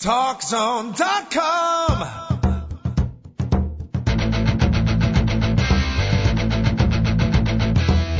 TalkZone.com.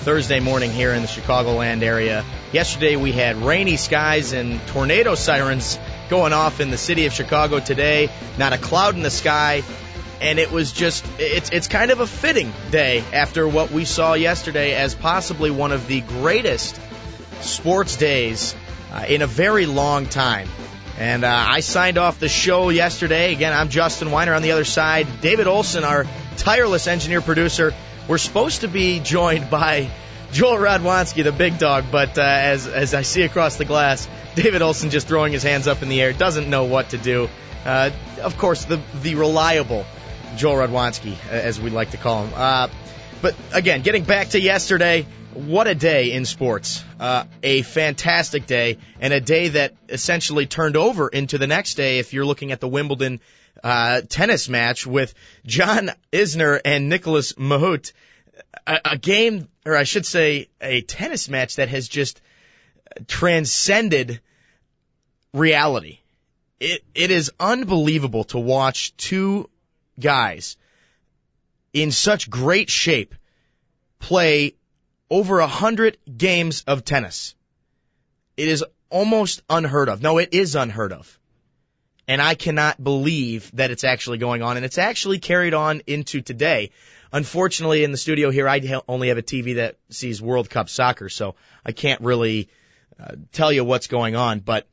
Thursday morning here in the Chicagoland area. Yesterday we had rainy skies and tornado sirens going off in the city of Chicago today. Not a cloud in the sky, and it was just it's it's kind of a fitting day after what we saw yesterday as possibly one of the greatest sports days uh, in a very long time. And uh, I signed off the show yesterday. Again, I'm Justin Weiner on the other side. David Olson, our tireless engineer producer. We're supposed to be joined by Joel Radwanski, the big dog, but uh, as as I see across the glass, David Olson just throwing his hands up in the air, doesn't know what to do. Uh, of course, the the reliable Joel Radwanski, as we like to call him. Uh, but again, getting back to yesterday, what a day in sports. Uh, a fantastic day, and a day that essentially turned over into the next day if you're looking at the Wimbledon uh, tennis match with John Isner and Nicolas Mahut. A, a game, or I should say, a tennis match that has just transcended reality. It, it is unbelievable to watch two guys in such great shape play over a hundred games of tennis. It is almost unheard of. No, it is unheard of. And I cannot believe that it's actually going on and it's actually carried on into today. Unfortunately, in the studio here, I only have a TV that sees World Cup soccer, so I can't really uh, tell you what's going on, but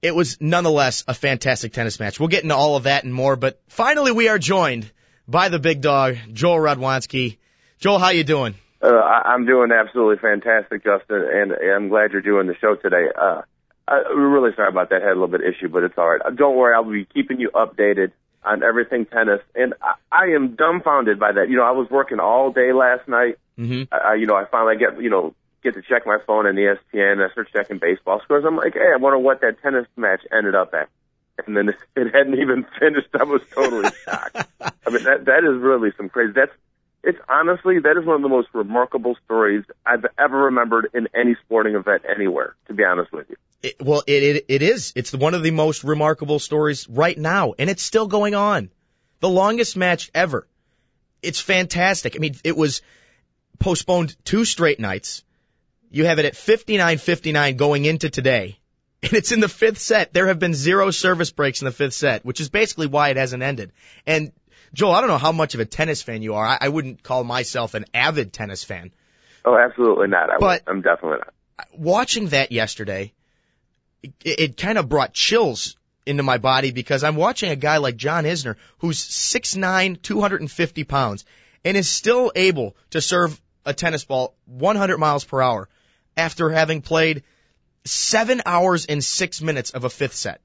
it was nonetheless a fantastic tennis match. We'll get into all of that and more, but finally we are joined by the big dog, Joel Radwanski. Joel, how you doing? Uh, I'm doing absolutely fantastic, Justin, and, and I'm glad you're doing the show today. Uh, I, we're really sorry about that. Had a little bit of issue, but it's all right. Don't worry, I'll be keeping you updated on everything tennis, and I, I am dumbfounded by that. You know, I was working all day last night. Mm-hmm. I, you know, I finally get you know get to check my phone and ESPN. And I start checking baseball scores. I'm like, hey, I wonder what that tennis match ended up at. And then it hadn't even finished. I was totally shocked. I mean, that that is really some crazy. That's it's honestly that is one of the most remarkable stories I've ever remembered in any sporting event anywhere. To be honest with you. It, well, it, it it is. It's one of the most remarkable stories right now, and it's still going on. The longest match ever. It's fantastic. I mean, it was postponed two straight nights. You have it at 59-59 going into today. And it's in the fifth set. There have been zero service breaks in the fifth set, which is basically why it hasn't ended. And Joel, I don't know how much of a tennis fan you are. I, I wouldn't call myself an avid tennis fan. Oh, absolutely not. I, But- I'm definitely not. Watching that yesterday, it, it kind of brought chills into my body because I'm watching a guy like John Isner who's 6'9", 250 pounds, and is still able to serve a tennis ball 100 miles per hour after having played seven hours and six minutes of a fifth set.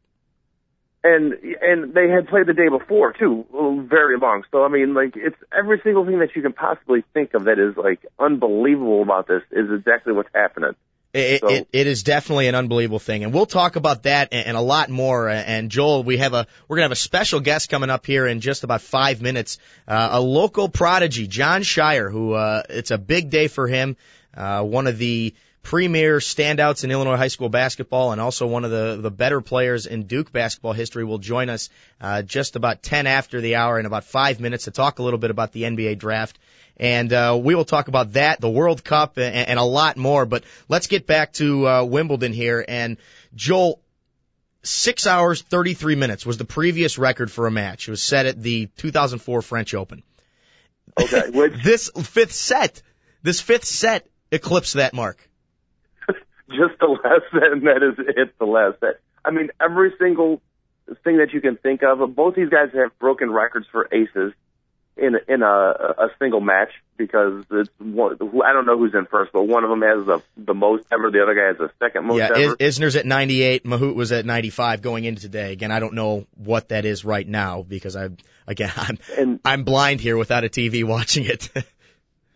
and and they had played the day before too, very long. So I mean, like it's every single thing that you can possibly think of that is like unbelievable about this is exactly what's happening. It, So- it, it is definitely an unbelievable thing, and we'll talk about that and, and a lot more. And Joel, we have a we're gonna have a special guest coming up here in just about five minutes. Uh, a local prodigy, Jon Scheyer, who uh, it's a big day for him. Uh, one of the premier standouts in Illinois high school basketball, and also one of the the better players in Duke basketball history, will join us uh, just about ten after the hour in about five minutes to talk a little bit about the NBA draft. And uh, we will talk about that, the World Cup, and, and a lot more. But let's get back to uh, Wimbledon here. And Joel, six hours thirty three minutes was the previous record for a match. It was set at the 2004 French Open. Okay, which This fifth set, this fifth set eclipsed that mark. just the last set, that is it. The last set. I mean, every single thing that you can think of. Both these guys have broken records for aces. In in a a single match because it's one, I don't know who's in first, but one of them has the the most ever, the other guy has the second most yeah, ever. Is- Isner's at 98. Mahut was at 95 going into today. Again, I don't know what that is right now because I, again, I'm and I'm blind here without a TV watching it.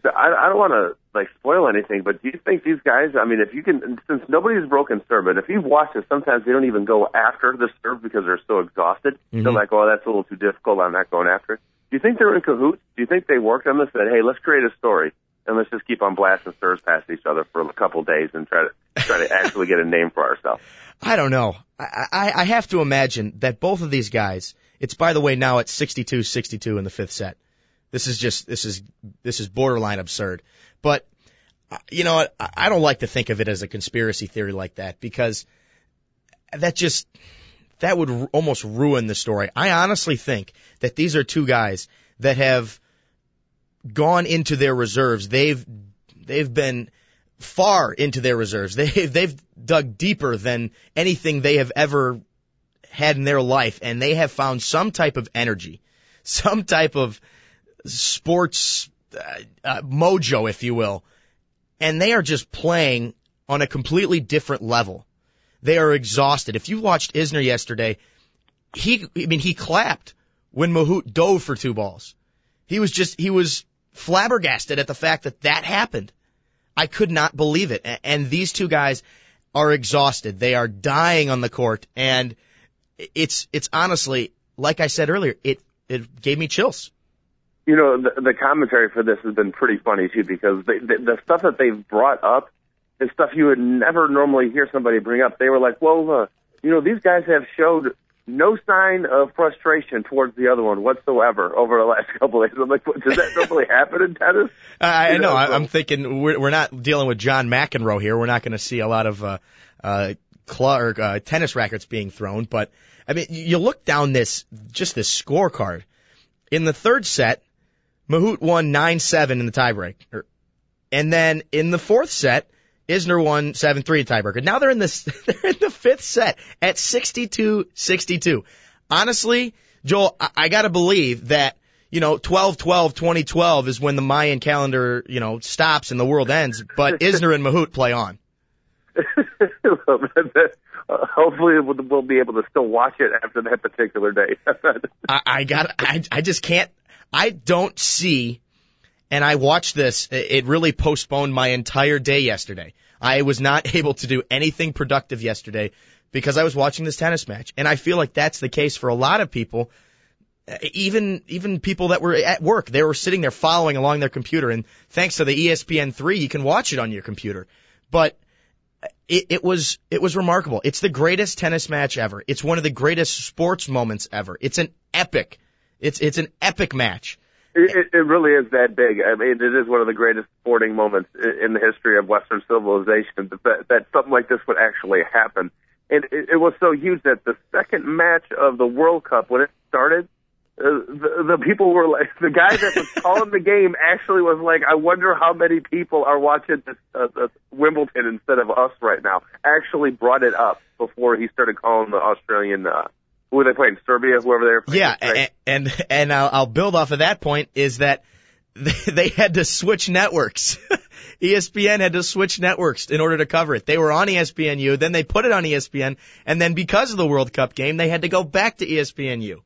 I, I don't want to like spoil anything, but do you think these guys? I mean, if you can, since nobody's broken serve, but if you've watched it, sometimes they don't even go after the serve because they're so exhausted. They're Mhm. like, "Oh, that's a little too difficult. I'm not going after it." You think they're in cahoots? Do you think they worked on this? Said, "Hey, let's create a story and let's just keep on blasting serves past each other for a couple days and try to try to actually get a name for ourselves." I don't know. I, I, I have to imagine that both of these guys, it's by the way now at 62-62 in the fifth set. This is just, this is, this is borderline absurd. But, uh, you know? I I don't like to think of it as a conspiracy theory like that because that just, that would r- almost ruin the story. I honestly think that these are two guys that have gone into their reserves. They've, they've been far into their reserves. They, they've dug deeper than anything they have ever had in their life and they have found some type of energy, some type of sports uh, uh, mojo, if you will. And they are just playing on a completely different level. They are exhausted. If you watched Isner yesterday, he, I mean, he clapped when Mahut dove for two balls. He was just, he was flabbergasted at the fact that that happened. I could not believe it. And these two guys are exhausted. They are dying on the court and it's, it's honestly, like I said earlier, it, it gave me chills. You know, the, the commentary for this has been pretty funny too because they, the, the stuff that they've brought up is stuff you would never normally hear somebody bring up. They were like, "Well, uh, you know, these guys have showed no sign of frustration towards the other one whatsoever over the last couple of days." I'm like, what, "Does that normally happen in tennis?" I, I know. I, I'm thinking we're we're not dealing with John McEnroe here. We're not going to see a lot of uh, uh, uh, tennis rackets being thrown. But I mean, you you look down this just this scorecard. In the third set, Mahut won nine seven in the tiebreak, and then in the fourth set, Isner won seven three tiebreaker. Now they're in this they're in the fifth set at 62-62. Honestly, Joel, I, I got to believe that you know, 12 12 2012 is when the Mayan calendar, you know, stops and the world ends, but Isner and Mahut play on. Uh, Hopefully, we'll, we'll be able to still watch it after that particular day. I, I got, I, I just can't, I don't see, and I watched this, it really postponed my entire day yesterday. I was not able to do anything productive yesterday because I was watching this tennis match. And I feel like that's the case for a lot of people. Uh, Even, even people that were at work, they were sitting there following along their computer. And thanks to the E ESPN3, you can watch it on your computer. But it, it was it was remarkable. It's the greatest tennis match ever. It's one of the greatest sports moments ever. It's an epic. It's it's an epic match. It, it, really is that big. I mean, it is one of the greatest sporting moments in the history of Western civilization that, that something like this would actually happen. And it, it was so huge that the second match of the World Cup, when it started, uh, the, the people were like, the guy that was calling the game actually was like, I wonder how many people are watching this, uh, this Wimbledon instead of us right now. Actually brought it up before he started calling the Australian, uh, who they playing? Serbia, whoever they were playing. Yeah, and and, and I'll, I'll build off of that point is that they, they had to switch networks. ESPN had to switch networks in order to cover it. They were on ESPNU, then they put it on ESPN, and then because of the World Cup game, they had to go back to ESPNU.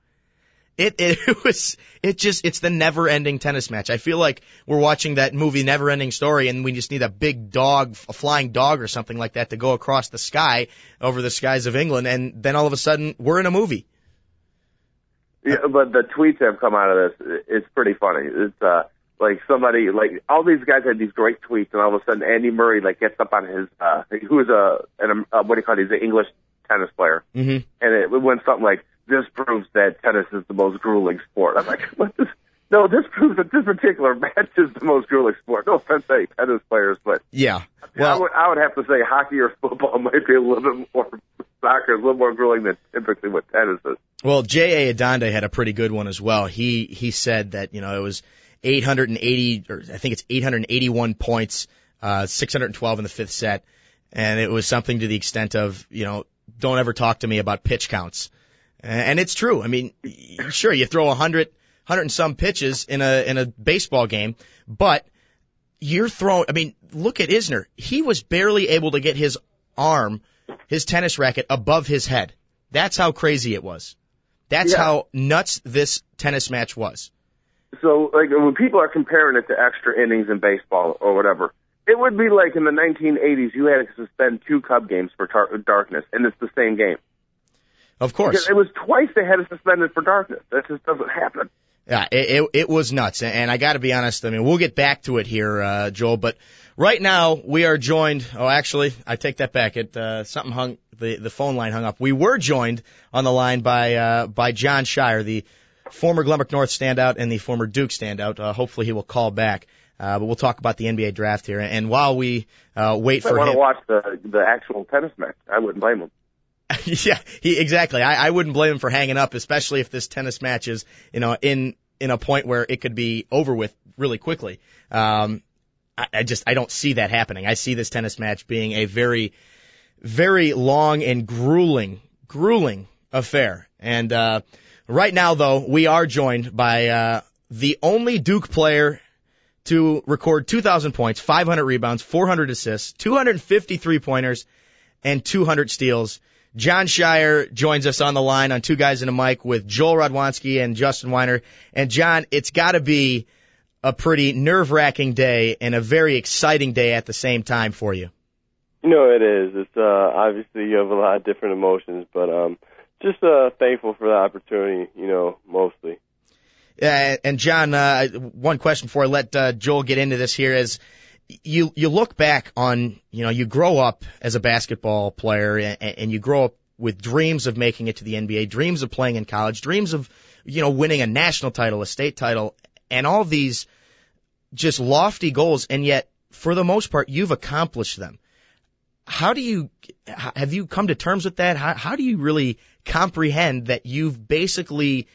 It, it was, it just, it's the never ending tennis match. I feel like we're watching that movie Never Ending Story and we just need a big dog, a flying dog or something like that to go across the sky over the skies of England and then all of a sudden we're in a movie. Yeah, but the tweets that have come out of this, it's pretty funny. It's uh like somebody like all these guys had these great tweets, and all of a sudden Andy Murray like gets up on his uh who is a an uh, what do you call it? He's an English tennis player, Mm-hmm. and it went something like this proves that tennis is the most grueling sport. I'm like, what this? No, this proves that this particular match is the most grueling sport. No offense to any tennis players, but Yeah. I would I would have to say hockey or football might be a little bit more soccer is a little more grueling than typically what tennis is. Well, J.A. Adande had a pretty good one as well. He he said that you know it was 880 or I think it's 881 points, uh, 612 in the fifth set, and it was something to the extent of you know don't ever talk to me about pitch counts, and it's true. I mean, sure you throw a hundred hundred and some pitches in a in a baseball game, but you're throwing. I mean, look at Isner. He was barely able to get his arm, his tennis racket above his head. That's how crazy it was. That's Yeah. how nuts this tennis match was. So, like, when people are comparing it to extra innings in baseball or whatever, it would be like in the 1980s you had to suspend two Cub games for tar- darkness, and it's the same game. Of course. It was twice they had to suspend it for darkness. That just doesn't happen. Yeah, it, it, it was nuts. And I got to be honest, I mean, we'll get back to it here, uh, Joel, but right now we are joined. Oh, actually, I take that back. It, uh, something hung, the, the phone line hung up. We were joined on the line by, uh, by Jon Scheyer, the former Glenbrook North standout and the former Duke standout. Uh, hopefully he will call back. Uh, but we'll talk about the NBA draft here. And while we, uh, wait I for want him. to watch the the actual tennis match. I wouldn't blame them. yeah, he exactly. I, I wouldn't blame him for hanging up, especially if this tennis match is, you know, in in a point where it could be over with really quickly. Um, I, I just I don't see that happening. I see this tennis match being a very, very long and grueling, grueling affair. And uh, right now, though, we are joined by uh, the only Duke player to record 2,000 points, 500 rebounds, 400 assists, 253 pointers, and 200 steals. Jon Scheyer joins us on the line on Two Guys and a Mic with Joel Radwanski and Justin Weiner. And John, it's got to be a pretty nerve-wracking day and a very exciting day at the same time for you. You know it is. It's uh obviously you have a lot of different emotions, but um just uh thankful for the opportunity, you know, mostly. Uh, and John, uh, one question before I let uh, Joel get into this here is you you look back on you know you grow up as a basketball player and, and you grow up with dreams of making it to the NBA, dreams of playing in college, dreams of you know winning a national title, a state title, and all these just lofty goals, and yet for the most part you've accomplished them. How do you have you come to terms with that? How, how do you really comprehend that you've basically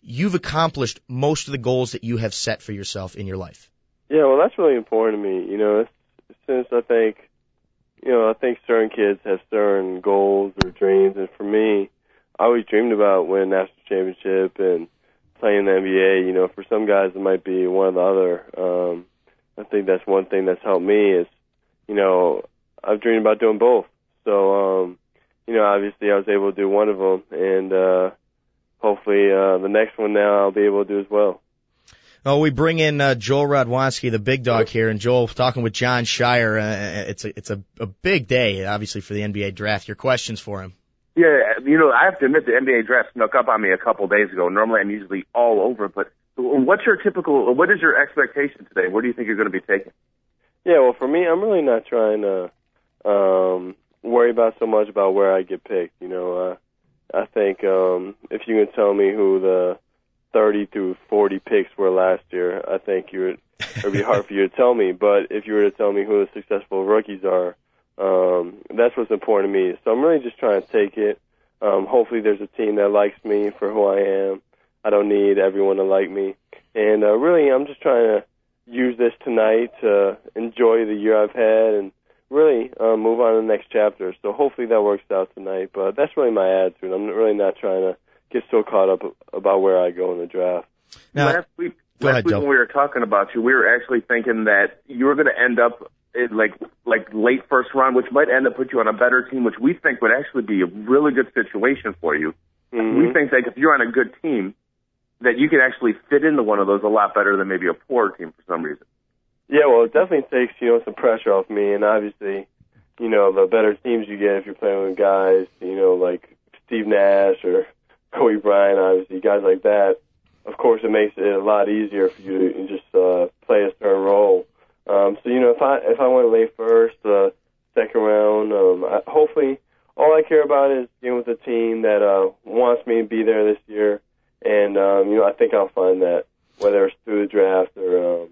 you've accomplished most of the goals that you have set for yourself in your life? Yeah, well that's really important to me. You know, since I think you know, I think certain kids have certain goals or dreams and for me I always dreamed about winning national championship and playing in the NBA. You know, for some guys it might be one or the other. Um I think that's one thing that's helped me is, you know, I've dreamed about doing both. So, um, you know, obviously I was able to do one of them, and uh, hopefully uh, the next one now I'll be able to do as well. Oh, we bring in uh, Joel Radwanski, the big dog here, and Joel talking with Jon Scheyer. Uh, it's a it's a, a big day, obviously, for the NBA draft. Your questions for him? Yeah, you know, I have to admit the NBA draft snuck up on me a couple days ago. Normally, I'm usually all over, but what's your typical? What is your expectation today? Where do you think you're going to be taken? Yeah, well, for me, I'm really not trying to um, worry about so much about where I get picked. You know, uh, I think um, if you can tell me who the 30 through 40 picks were last year, I think you would. It would be hard for you to tell me, but if you were to tell me who the successful rookies are, um, that's what's important to me. So I'm really just trying to take it. Um, hopefully, there's a team that likes me for who I am. I don't need everyone to like me, and uh, really, I'm just trying to use this tonight to enjoy the year I've had and really um, move on to the next chapter. So hopefully that works out tonight. But that's really my attitude. I'm really not trying to get so caught up about where I go in the draft. Now, last week, last ahead, week Joe. when we were talking about you, we were actually thinking that you were going to end up in like like late first round, which might end up put you on a better team, which we think would actually be a really good situation for you. Mhm. We think that if you're on a good team, that you could actually fit into one of those a lot better than maybe a poor team for some reason. Yeah, well, it definitely takes you know some pressure off me, and obviously, you know, the better teams you get if you're playing with guys, you know, like Steve Nash or Kobe Bryant, obviously guys like that. Of course, it makes it a lot easier for you to just uh, play a certain role. Um, so you know, if I if I went late first, uh, second round, um, I, hopefully, all I care about is being with a team that uh, wants me to be there this year, and um, you know, I think I'll find that whether it's through the draft or um,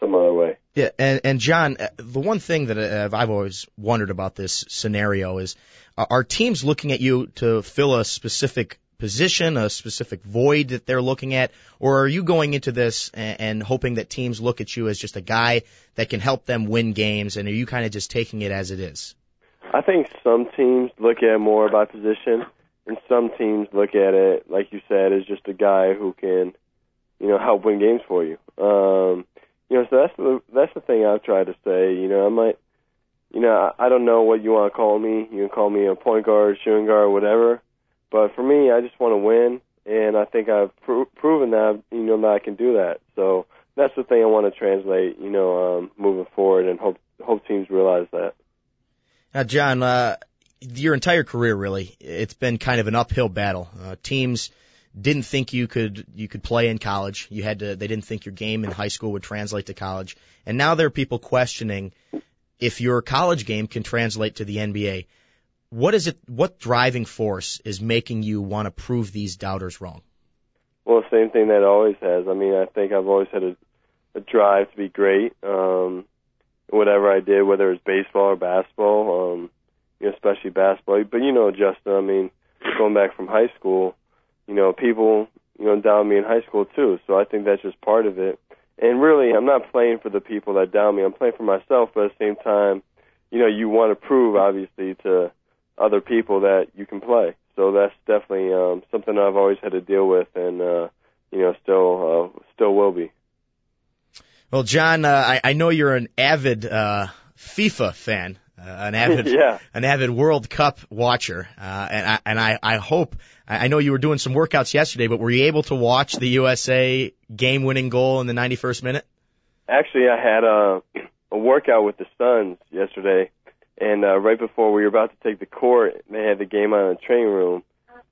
some other way. Yeah, and and John, uh, the one thing that uh, I've always wondered about this scenario is, uh, are teams looking at you to fill a specific position, a specific void that they're looking at, or are you going into this and, and hoping that teams look at you as just a guy that can help them win games, and are you kind of just taking it as it is? I think some teams look at more by position, and some teams look at it, like you said, as just a guy who can you know, help win games for you. Um, you know, so that's the that's the thing I've tried to say. You know, I might, you know, I, I don't know what you want to call me. You can call me a point guard, shooting guard, whatever. But for me, I just want to win, and I think I've pro- proven that you know that I can do that. So that's the thing I want to translate. You know, um, moving forward, and hope hope teams realize that. Now, John, uh, your entire career really, it's been kind of an uphill battle. Uh, teams didn't think you could you could play in college. You had to. They didn't think your game in high school would translate to college, and now there are people questioning if your college game can translate to the NBA. What is it? What driving force is making you want to prove these doubters wrong? Well, same thing that always has. I mean, I think I've always had a, a drive to be great. Um, whatever I did, whether it was baseball or basketball, um, you know, especially basketball. But you know, Justin, I mean, going back from high school, you know, people, you know, down me in high school too. So I think that's just part of it. And really, I'm not playing for the people that down me. I'm playing for myself. But at the same time, you know, you want to prove, obviously, to other people that you can play. So that's definitely um, something I've always had to deal with, and uh, you know, still uh, still will be. Well, John, uh, I, I know you're an avid uh, FIFA fan, uh, an avid yeah. an avid World Cup watcher, uh, and I and I, I hope I know you were doing some workouts yesterday, but were you able to watch the USA game-winning goal in the 91st minute? Actually, I had a, a workout with the Suns yesterday, and uh, right before we were about to take the court, they had the game on in the training room,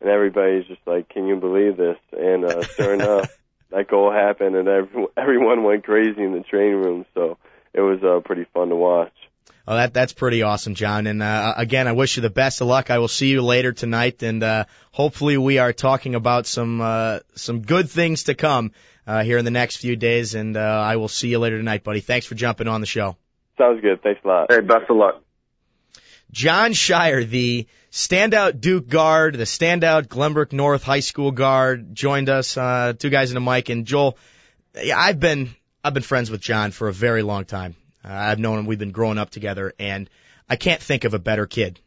and everybody's just like, "Can you believe this?" And uh, sure enough, that goal happened, and every, everyone went crazy in the training room. So it was uh, pretty fun to watch. Oh, that that's pretty awesome, John. And uh, again, I wish you the best of luck. I will see you later tonight, and uh, hopefully, we are talking about some uh, some good things to come uh, here in the next few days. And uh, I will see you later tonight, buddy. Thanks for jumping on the show. Sounds good. Thanks a lot. Hey, best of luck. Jon Scheyer, the standout Duke guard, the standout Glenbrook North High School guard, joined us. Uh, two guys in a mic, and Joel. Yeah, I've been I've been friends with John for a very long time. Uh, I've known him. We've been growing up together, and I can't think of a better kid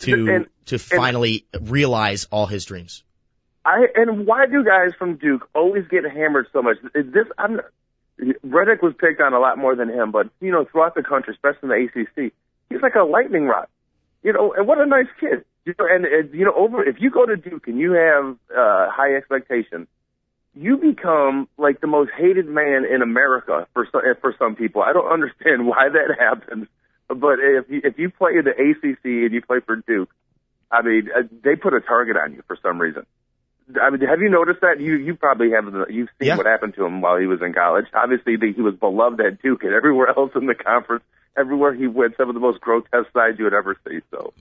to And- to finally realize all his dreams. I and why do guys from Duke always get hammered so much? Is this I'm Redick was picked on a lot more than him, but you know throughout the country, especially in the ACC, he's like a lightning rod. You know, and what a nice kid. You know, and, and you know, over if you go to Duke and you have uh, high expectations, you become like the most hated man in America for some, for some people. I don't understand why that happens, but if you, if you play in the ACC and you play for Duke, I mean, uh, they put a target on you for some reason. I mean, have you noticed that? You you probably have. You've seen Yeah. what happened to him while he was in college. Obviously, the, he was beloved at Duke and everywhere else in the conference. Everywhere he went, some of the most grotesque sides you would ever see. So,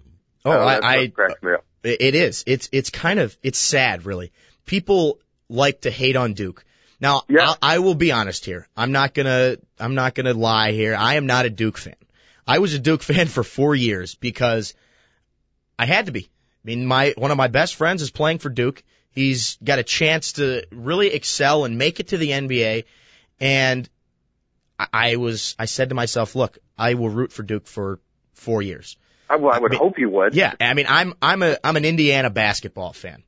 Oh, uh, I, I cracks me up. It it is. It's it's kind of it's sad, really. People like to hate on Duke. Now, Yeah. I, I will be honest here. I'm not gonna I'm not gonna lie here. I am not a Duke fan. I was a Duke fan for four years because I had to be. I mean, my one of my best friends is playing for Duke. He's got a chance to really excel and make it to the NBA, and I, I was I said to myself, look, I will root for Duke for four years. I, well, I would I mean- hope you would. Yeah, I mean, I'm I'm a I'm an Indiana basketball fan,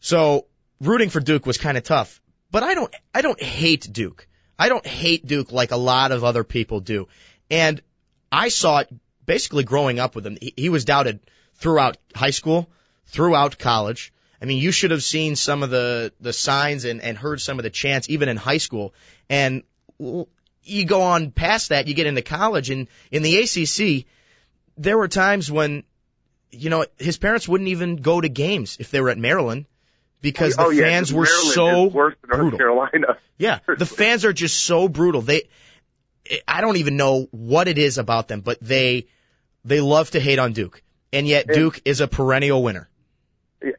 so rooting for Duke was kind of tough. But I don't I don't hate Duke. I don't hate Duke like a lot of other people do, and I saw it basically growing up with him. He, he was doubted throughout high school, throughout college. I mean, you should have seen some of the the signs and and heard some of the chants even in high school. And you go on past that, you get into college, and in the ACC, there were times when, you know, his parents wouldn't even go to games if they were at Maryland because the oh, yeah, fans were Maryland so worse than North brutal. Carolina. Yeah, the fans are just so brutal. They, I don't even know what it is about them, but they, they love to hate on Duke, and yet And- Duke is a perennial winner.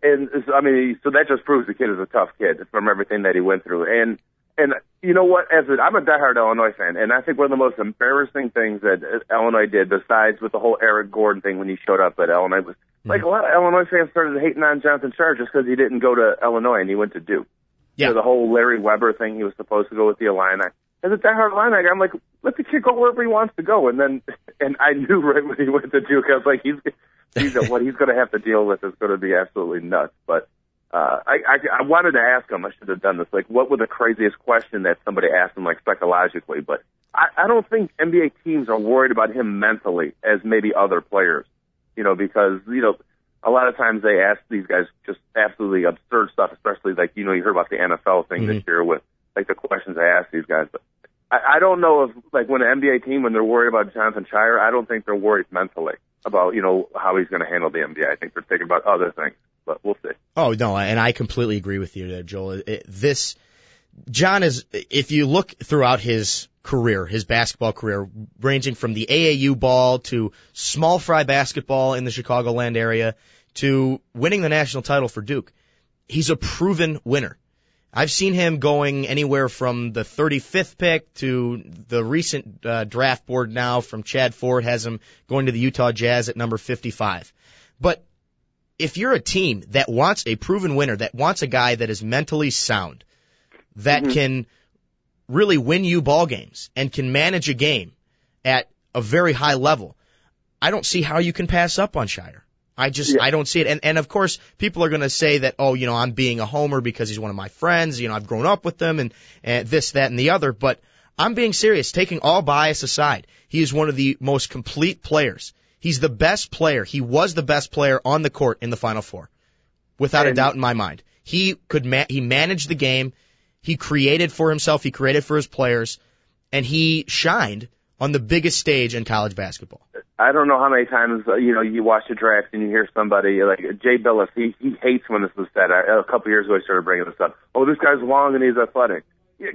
and I mean, so that just proves the kid is a tough kid from everything that he went through. And and you know what? As a, I'm a diehard Illinois fan, and I think one of the most embarrassing things that Illinois did, besides with the whole Eric Gordon thing when he showed up at Illinois, was like a lot of Illinois fans started hating on Jonathan Scheyer just because he didn't go to Illinois and he went to Duke. Yeah. Know, the whole Larry Weber thing, he was supposed to go with the Illini. As a diehard Illini I'm like, let the kid go wherever he wants to go. And then, and I knew right when he went to Duke, I was like, he's, he's what he's going to have to deal with is going to be absolutely nuts. But uh, I, I I wanted to ask him. I should have done this. Like, what would the craziest question that somebody asked him, like psychologically? But I, I don't think NBA teams are worried about him mentally as maybe other players. You know, because you know a lot of times they ask these guys just absolutely absurd stuff, especially like you know you heard about the NFL thing mm-hmm. this year with like the questions they ask these guys. But I, I don't know if like when an NBA team when they're worried about Jonathan Scheyer, I don't think they're worried mentally about you know how he's going to handle the NBA. I think they're thinking about other things, but we'll see. Oh no, and I completely agree with you there, Joel. It, this John is if you look throughout his career, his basketball career, ranging from the AAU ball to small fry basketball in the Chicagoland area to winning the national title for Duke. He's a proven winner. I've seen him going anywhere from the 35th pick to the recent uh, draft board now from Chad Ford has him going to the Utah Jazz at number 55. But if you're a team that wants a proven winner, that wants a guy that is mentally sound, that mm-hmm. can really win you ball games and can manage a game at a very high level, I don't see how you can pass up on Scheyer. I just yeah. I don't see it. And and of course people are going to say that oh you know I'm being a homer because he's one of my friends. You know I've grown up with them and, and this that and the other. But I'm being serious. Taking all bias aside, he is one of the most complete players. He's the best player. He was the best player on the court in the Final Four, without and, a doubt in my mind. He could ma- he managed the game. He created for himself. He created for his players, and he shined on the biggest stage in college basketball. I don't know how many times uh, you know you watch the draft and you hear somebody like Jay Bilas. He he hates when this is said. I, a couple years ago, I started bringing this up. Oh, this guy's long and he's athletic.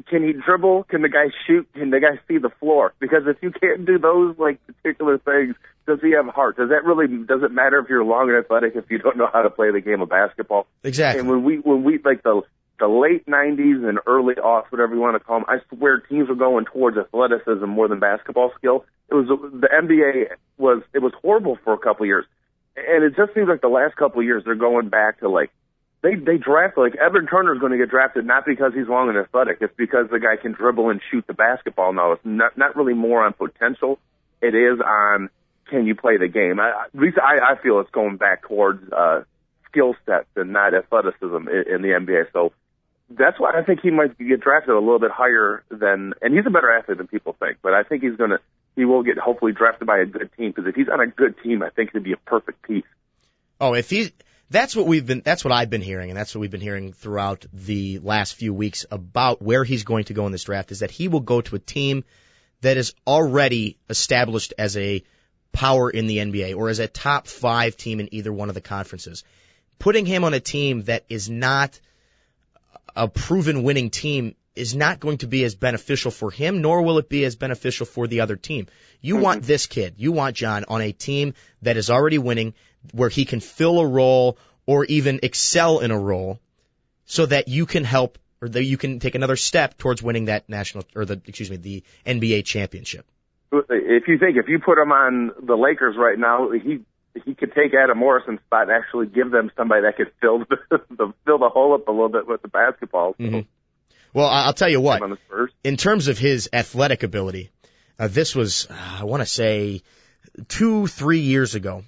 Can he dribble? Can the guy shoot? Can the guy see the floor? Because if you can't do those like particular things, does he have heart? Does that really does it matter if you're long and athletic if you don't know how to play the game of basketball? Exactly. And when we when we like the the late 90s and early aughts, whatever you want to call them, I swear teams were going towards athleticism more than basketball skill. It was the NBA was it was horrible for a couple of years, and it just seems like the last couple of years they're going back to like they they draft like Evan Turner is going to get drafted not because he's long and athletic, it's because the guy can dribble and shoot the basketball. Now it's not not really more on potential, it is on can you play the game. I, at least I, I feel it's going back towards uh, skill sets and not athleticism in, in the NBA. So that's why I think he might get drafted a little bit higher than, and he's a better athlete than people think. But I think he's gonna, he will get hopefully drafted by a good team because if he's on a good team, I think he'd be a perfect piece. Oh, if he's, that's what we've been, that's what I've been hearing, and that's what we've been hearing throughout the last few weeks about where he's going to go in this draft is that he will go to a team that is already established as a power in the NBA or as a top five team in either one of the conferences. Putting him on a team that is not a proven winning team is not going to be as beneficial for him, nor will it be as beneficial for the other team. You mm-hmm. want this kid, you want John on a team that is already winning, where he can fill a role or even excel in a role so that you can help or that you can take another step towards winning that national or the excuse me the NBA championship. If you think if you put him on the Lakers right now, he he could take Adam Morrison's spot and actually give them somebody that could fill the, the fill the hole up a little bit with the basketball. So. Mm-hmm. Well, I'll tell you what. In terms of his athletic ability, uh, this was uh, I want to say two three years ago.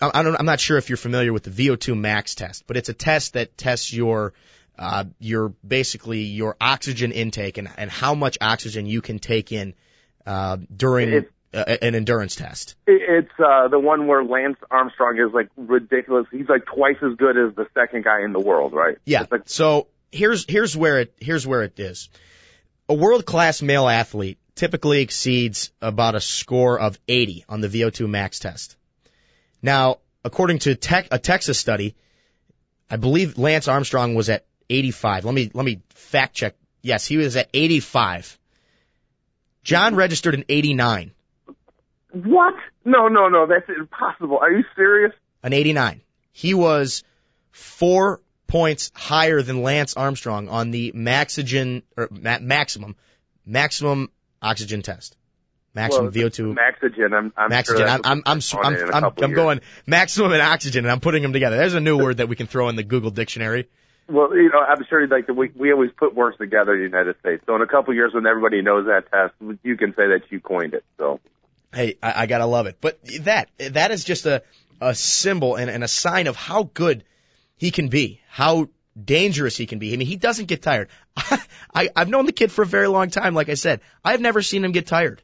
I, I don't, I'm not sure if you're familiar with the VO2 max test, but it's a test that tests your uh, your basically your oxygen intake and, and how much oxygen you can take in uh, during it, uh, an endurance test. It's uh, the one where Lance Armstrong is like ridiculous. He's like twice as good as the second guy in the world, right? Yeah. Like, so here's here's where it here's where it is. A world class male athlete typically exceeds about a score of 80 on the VO2 max test. Now, according to tech, a Texas study, I believe Lance Armstrong was at 85. Let me let me fact check. Yes, he was at 85. John registered an 89. What? No, no, no. That's impossible. Are you serious? An 89. He was four points higher than Lance Armstrong on the maxigen or ma- maximum maximum oxygen test. Maximum well, VO2. Maxigen. I'm, I'm maxigen. Sure I'm, I'm, I'm, I'm, I'm, I'm going maximum and oxygen, and I'm putting them together. There's a new word that we can throw in the Google dictionary. Well, you know, I'm sure like we we always put words together in the United States. So in a couple of years, when everybody knows that test, you can say that you coined it. So Hey, I, I gotta love it. But that that is just a a symbol and, and a sign of how good he can be, how dangerous he can be. I mean, he doesn't get tired. I, I've known the kid for a very long time. Like I said, I've never seen him get tired,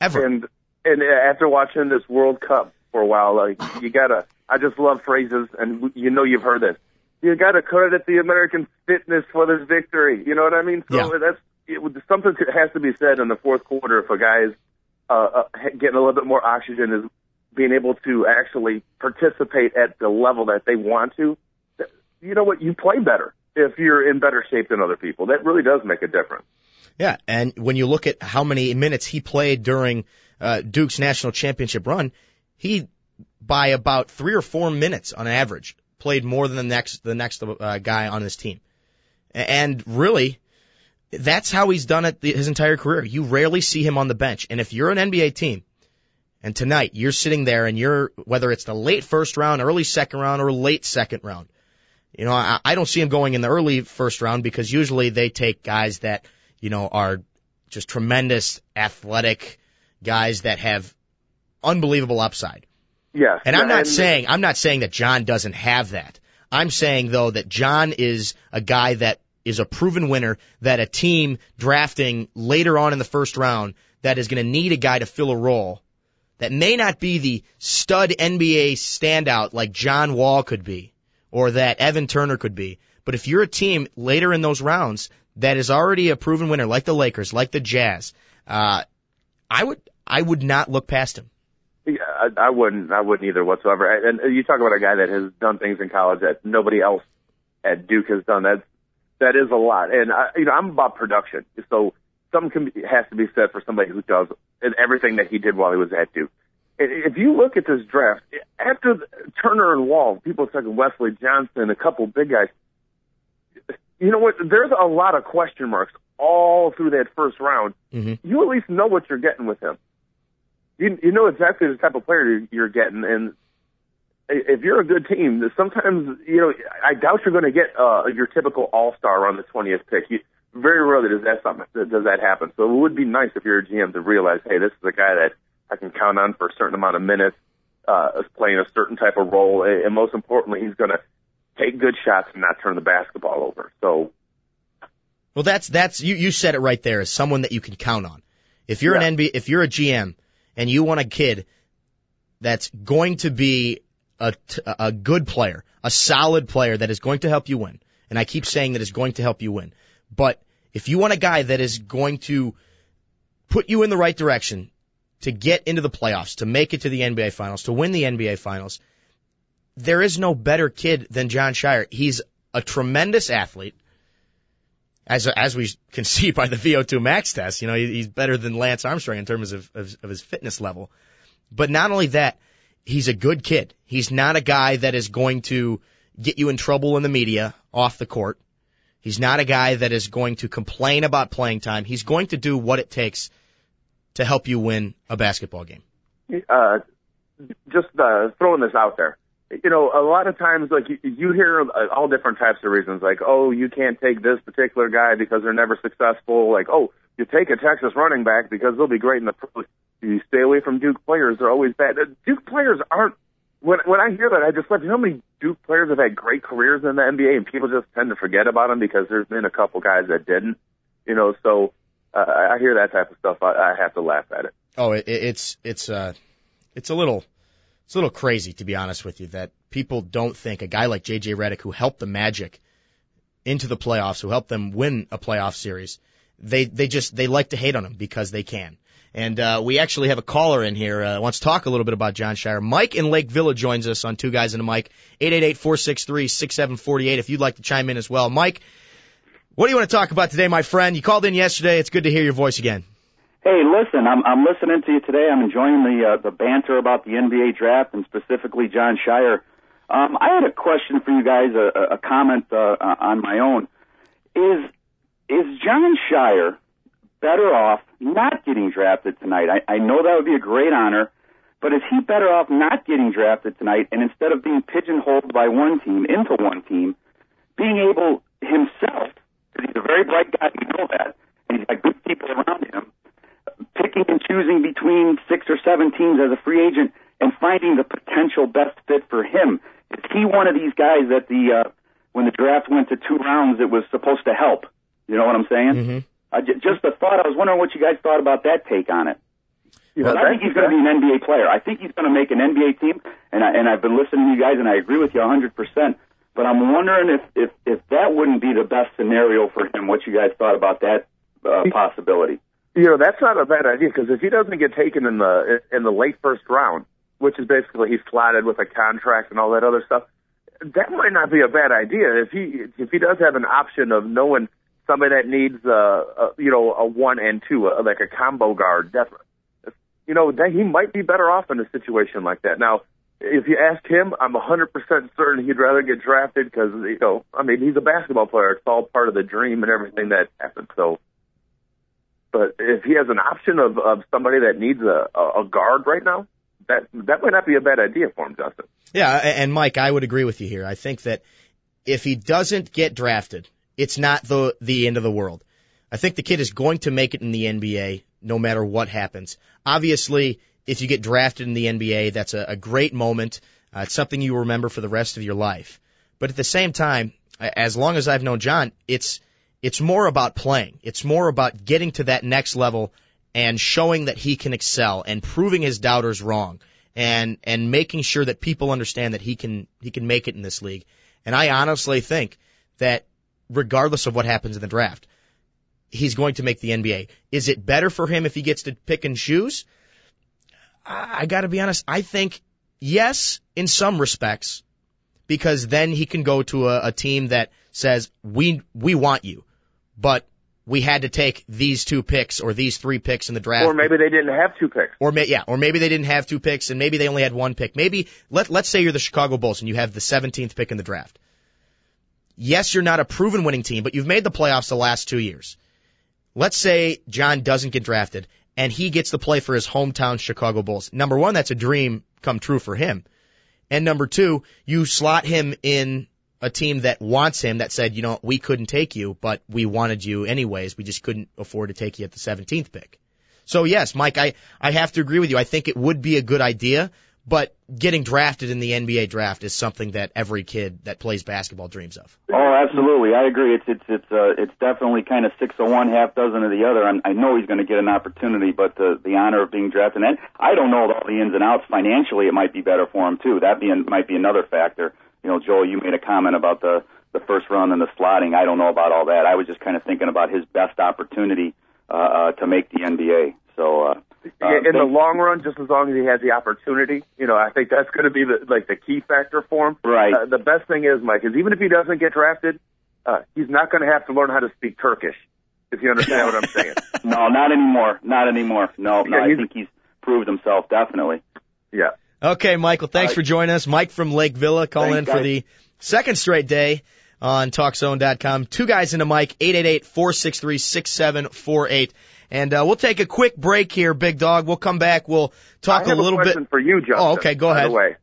ever. And and after watching this World Cup for a while, like you gotta, I just love phrases, and you know you've heard this. You gotta credit the American fitness for this victory. You know what I mean? So Yeah. that's it, something has to be said in the fourth quarter if a guy is uh, uh, getting a little bit more oxygen, is being able to actually participate at the level that they want to. You know what? You play better if you're in better shape than other people. That really does make a difference. Yeah, and when you look at how many minutes he played during uh, Duke's national championship run, he by about three or four minutes on average played more than the next the next uh, guy on his team, and really, that's how he's done it the, his entire career. You rarely see him on the bench, and if you're an NBA team, and tonight you're sitting there and you're whether it's the late first round, early second round, or late second round, you know I, I don't see him going in the early first round because usually they take guys that you know, are just tremendous athletic guys that have unbelievable upside. Yes, And I'm not and- saying I'm not saying that John doesn't have that. I'm saying though that John is a guy that is a proven winner that a team drafting later on in the first round that is going to need a guy to fill a role that may not be the stud NBA standout like John Wall could be or that Evan Turner could be. But if you're a team later in those rounds that is already a proven winner like the Lakers, like the Jazz, uh, I would I would not look past him. Yeah, I, I wouldn't. I wouldn't either whatsoever. And you talk about a guy that has done things in college that nobody else at Duke has done. That that is a lot. And I, you know, I'm about production, so something can be, has to be said for somebody who does everything that he did while he was at Duke. If you look at this draft, after Turner and Wall, people talking Wesley Johnson, a couple big guys. You know what? There's a lot of question marks all through that first round. Mhm. You at least know what you're getting with him you you know exactly the type of player you're- getting, and if you're a good team, sometimes you know I doubt you're going to get uh, your typical All Star on the 20th pick. You, very rarely does that something does that happen. So it would be nice if you're a GM to realize, hey, this is a guy that I can count on for a certain amount of minutes, uh, is playing a certain type of role, and most importantly, he's going to take good shots and not turn the basketball over. So Well, that's that's you. You said it right there. As someone that you can count on. If you're Yeah. an NBA, if you're a GM and you want a kid that's going to be a a good player, a solid player that is going to help you win, and I keep saying that is going to help you win, but if you want a guy that is going to put you in the right direction to get into the playoffs, to make it to the NBA finals, to win the NBA finals, there is no better kid than Jon Scheyer. He's a tremendous athlete as as we can see by the VO2 max test, you know, he, he's better than Lance Armstrong in terms of, of of his fitness level. But not only that, he's a good kid. He's not a guy that is going to get you in trouble in the media off the court. He's not a guy that is going to complain about playing time. He's going to do what it takes to help you win a basketball game. uh, just uh, throwing this out there. You know, a lot of times, like you, you hear uh, all different types of reasons, like, oh, you can't take this particular guy because they're never successful. Like, oh, you take a Texas running back because they'll be great in the pros. You stay away from Duke players; they're always bad. Uh, Duke players aren't. When when I hear that, I just like you know how many Duke players have had great careers in the NBA, and people just tend to forget about them because there's been a couple guys that didn't. You know, so uh, I hear that type of stuff. I, I have to laugh at it. Oh, it, it's it's uh it's a little it's a little crazy to be honest with you that people don't think a guy like JJ Redick who helped the Magic into the playoffs, who helped them win a playoff series, they they just they like to hate on him because they can. And uh, we actually have a caller in here uh, wants to talk a little bit about Jon Scheyer. Mike in Lake Villa joins us on Two Guys and a Mic, 888-463-6748 if you'd like to chime in as well. Mike, what do you want to talk about today, my friend? You called in yesterday. It's good to hear your voice again. Hey, listen, I'm I'm listening to you today. I'm enjoying the uh, the banter about the NBA draft and specifically Jon Scheyer. Um, I had a question for you guys, a, a- comment uh, on my own. Is is Jon Scheyer better off not getting drafted tonight? I, I know that would be a great honor, but is he better off not getting drafted tonight and instead of being pigeonholed by one team into one team, being able himself, because he's a very bright guy, we know that, and he's got good people around him, picking and choosing between six or seven teams as a free agent and finding the potential best fit for him. Is he one one of these guys that the uh, when the draft went to two rounds, it was supposed to help. You know what I'm saying? Mm-hmm. I j- just a thought. I was wondering what you guys thought about that take on it. Yeah, But I think he's going to be an NBA player. I think he's going to make an NBA team, and I, and I've been listening to you guys, and I agree with you 100. percent But I'm wondering if if if that wouldn't be the best scenario for him. What you guys thought about that uh, possibility? You know that's not a bad idea because if he doesn't get taken in the in the late first round, which is basically he's slotted with a contract and all that other stuff, that might not be a bad idea. If he if he does have an option of knowing somebody that needs a, uh you know a one and two uh, like a combo guard, definitely, you know that he might be better off in a situation like that. Now, if you ask him, I'm a 100% certain he'd rather get drafted because you know I mean he's a basketball player. It's all part of the dream and everything that happened. So. But if he has an option of, of somebody that needs a, a guard right now, that that might not be a bad idea for him, Justin. Yeah, and Mike, I would agree with you here. I think that if he doesn't get drafted, it's not the the end of the world. I think the kid is going to make it in the NBA no matter what happens. Obviously, if you get drafted in the NBA, that's a, a great moment. Uh, it's something you remember for the rest of your life. But at the same time, as long as I've known Jon, it's it's more about playing. It's more about getting to that next level and showing that he can excel and proving his doubters wrong and and making sure that people understand that he can he can make it in this league. And I honestly think that regardless of what happens in the draft, he's going to make the NBA. Is it better for him if he gets to pick and choose? I, got to be honest. I think yes, in some respects, because then he can go to a, a team that says we we want you, but we had to take these two picks or these three picks in the draft. Or maybe they didn't have two picks. Or may, yeah, or maybe they didn't have two picks and maybe they only had one pick. Maybe let let's say you're the Chicago Bulls and you have the 17th pick in the draft. Yes, you're not a proven winning team, but you've made the playoffs the last two years. Let's say Jon doesn't get drafted and he gets to play for his hometown Chicago Bulls. Number one, that's a dream come true for him. And number two, you slot him in a team that wants him that said, you know, we couldn't take you, but we wanted you anyways. We just couldn't afford to take you at the 17th pick. So yes, Mike, I, I have to agree with you. I think it would be a good idea, but getting drafted in the NBA draft is something that every kid that plays basketball dreams of. Oh, absolutely. I agree. It's it's it's uh, it's definitely kind of six of one, half dozen of the other. And I know he's going to get an opportunity, but the the honor of being drafted, and I don't know all the ins and outs financially. It might be better for him too. That being might be another factor. You know, Joel, you made a comment about the the first round and the slotting. I don't know about all that. I was just kind of thinking about his best opportunity uh, uh, to make the NBA. So. Uh, Yeah, in the long run, just as long as he has the opportunity, you know, I think that's going to be the like the key factor for him. Right. Uh, the best thing is, Mike, is even if he doesn't get drafted, uh, he's not going to have to learn how to speak Turkish. If you understand what I'm saying. no, not anymore. Not anymore. No, no. Yeah, I think he's proved himself definitely. Yeah. Okay, Michael, thanks All for joining us. Mike from Lake Villa calling in for guys. the second straight day on TalkZone.com. Two guys in a mic, 888-463-6748. And uh, we'll take a quick break here, Big Dog. We'll come back. We'll talk I have a little question bit. for you, Justin. Oh, okay, go by ahead. The way.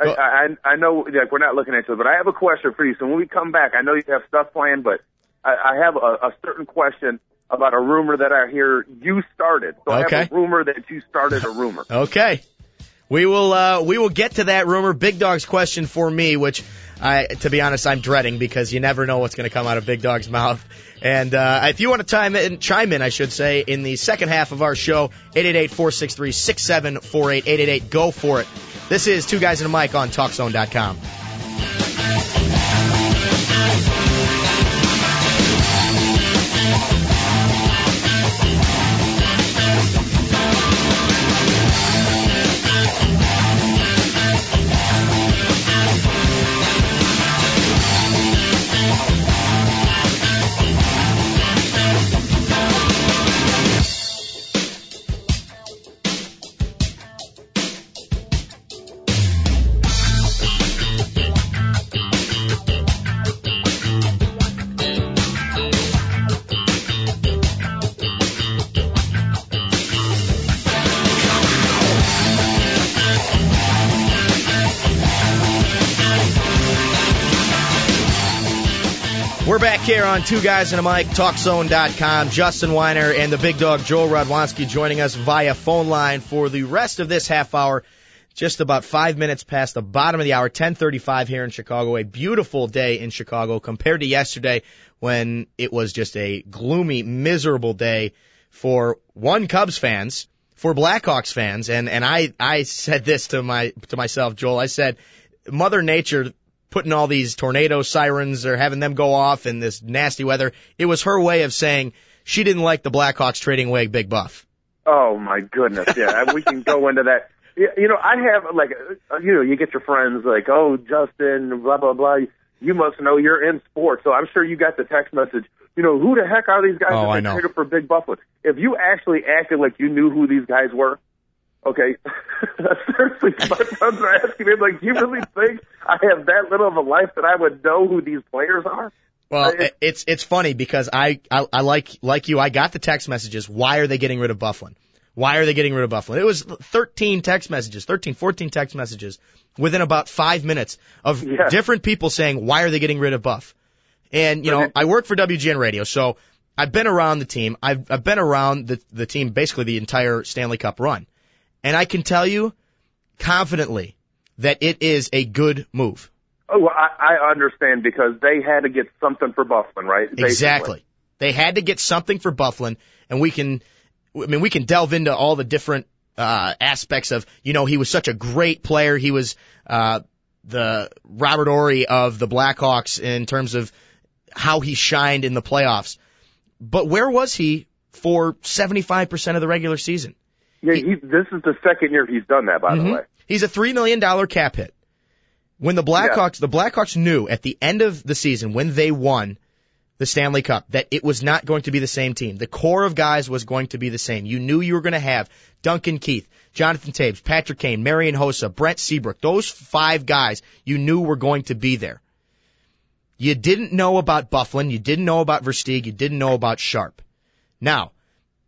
I, I I know like we're not looking at it, but I have a question for you. So when we come back, I know you have stuff planned, but I, I have a, a certain question about a rumor that I hear you started. So I Okay. have a rumor that you started a rumor. Okay. We will uh we will get to that rumor. Big Dog's question for me, which I to be honest I'm dreading because you never know what's going to come out of Big Dog's mouth. And uh if you want to chime in, chime in, I should say, in the second half of our show, 888-463-6748, 888 go for it. This is Two Guys in a Mic on TalkZone.com. We're back here on Two Guys and a Mic, TalkZone.com. Justin Weiner and the big dog Joel Radwanski joining us via phone line for the rest of this half hour. just about five minutes past the bottom of the hour, 10:35 here in Chicago. A beautiful day in Chicago compared to yesterday when it was just a gloomy, miserable day for one Cubs fans, for Blackhawks fans, and and I I said this to my to myself, Joel. I said, Mother Nature putting all these tornado sirens or having them go off in this nasty weather. It was her way of saying she didn't like the Blackhawks trading away Big Buff. Oh my goodness, yeah, we can go into that. You know, I have like, uh, you know, you get your friends like, oh, Justin, blah blah blah. You must know you're in sports, so I'm sure you got the text message. You know, who the heck are these guys Oh, that I they know. traded for Big Buffalo? If you actually acted like you knew who these guys were, okay, seriously, my friends are asking me like, do you really think I have that little of a life that I would know who these players are? Well, it's it's funny because I, I I like like you. I got the text messages. Why are they getting rid of Byfuglien? Why are they getting rid of Byfuglien? It was 13 text messages, 13, 14 text messages within about five minutes of Yeah. different people saying, why are they getting rid of Buff? And, you know, I work for WGN Radio, so I've been around the team. I've, I've been around the, the team basically the entire Stanley Cup run. And I can tell you confidently that it is a good move. Oh, I, I understand because they had to get something for Byfuglien, right? Basically. Exactly. They had to get something for Byfuglien, and we can, I mean, we can delve into all the different uh, aspects of, you know, he was such a great player. He was uh, the Robert Horry of the Blackhawks in terms of how he shined in the playoffs. But where was he for 75% of the regular season? Yeah, he, this is the second year he's done that, by the mm-hmm. way. He's a three million dollar cap hit. When the Blackhawks, the Blackhawks knew at the end of the season when they won the Stanley Cup that it was not going to be the same team. The core of guys was going to be the same. You knew you were going to have Duncan Keith, Jonathan Toews, Patrick Kane, Marian Hossa, Brent Seabrook. Those five guys you knew were going to be there. You didn't know about Byfuglien. You didn't know about Versteeg. You didn't know about Sharp. Now,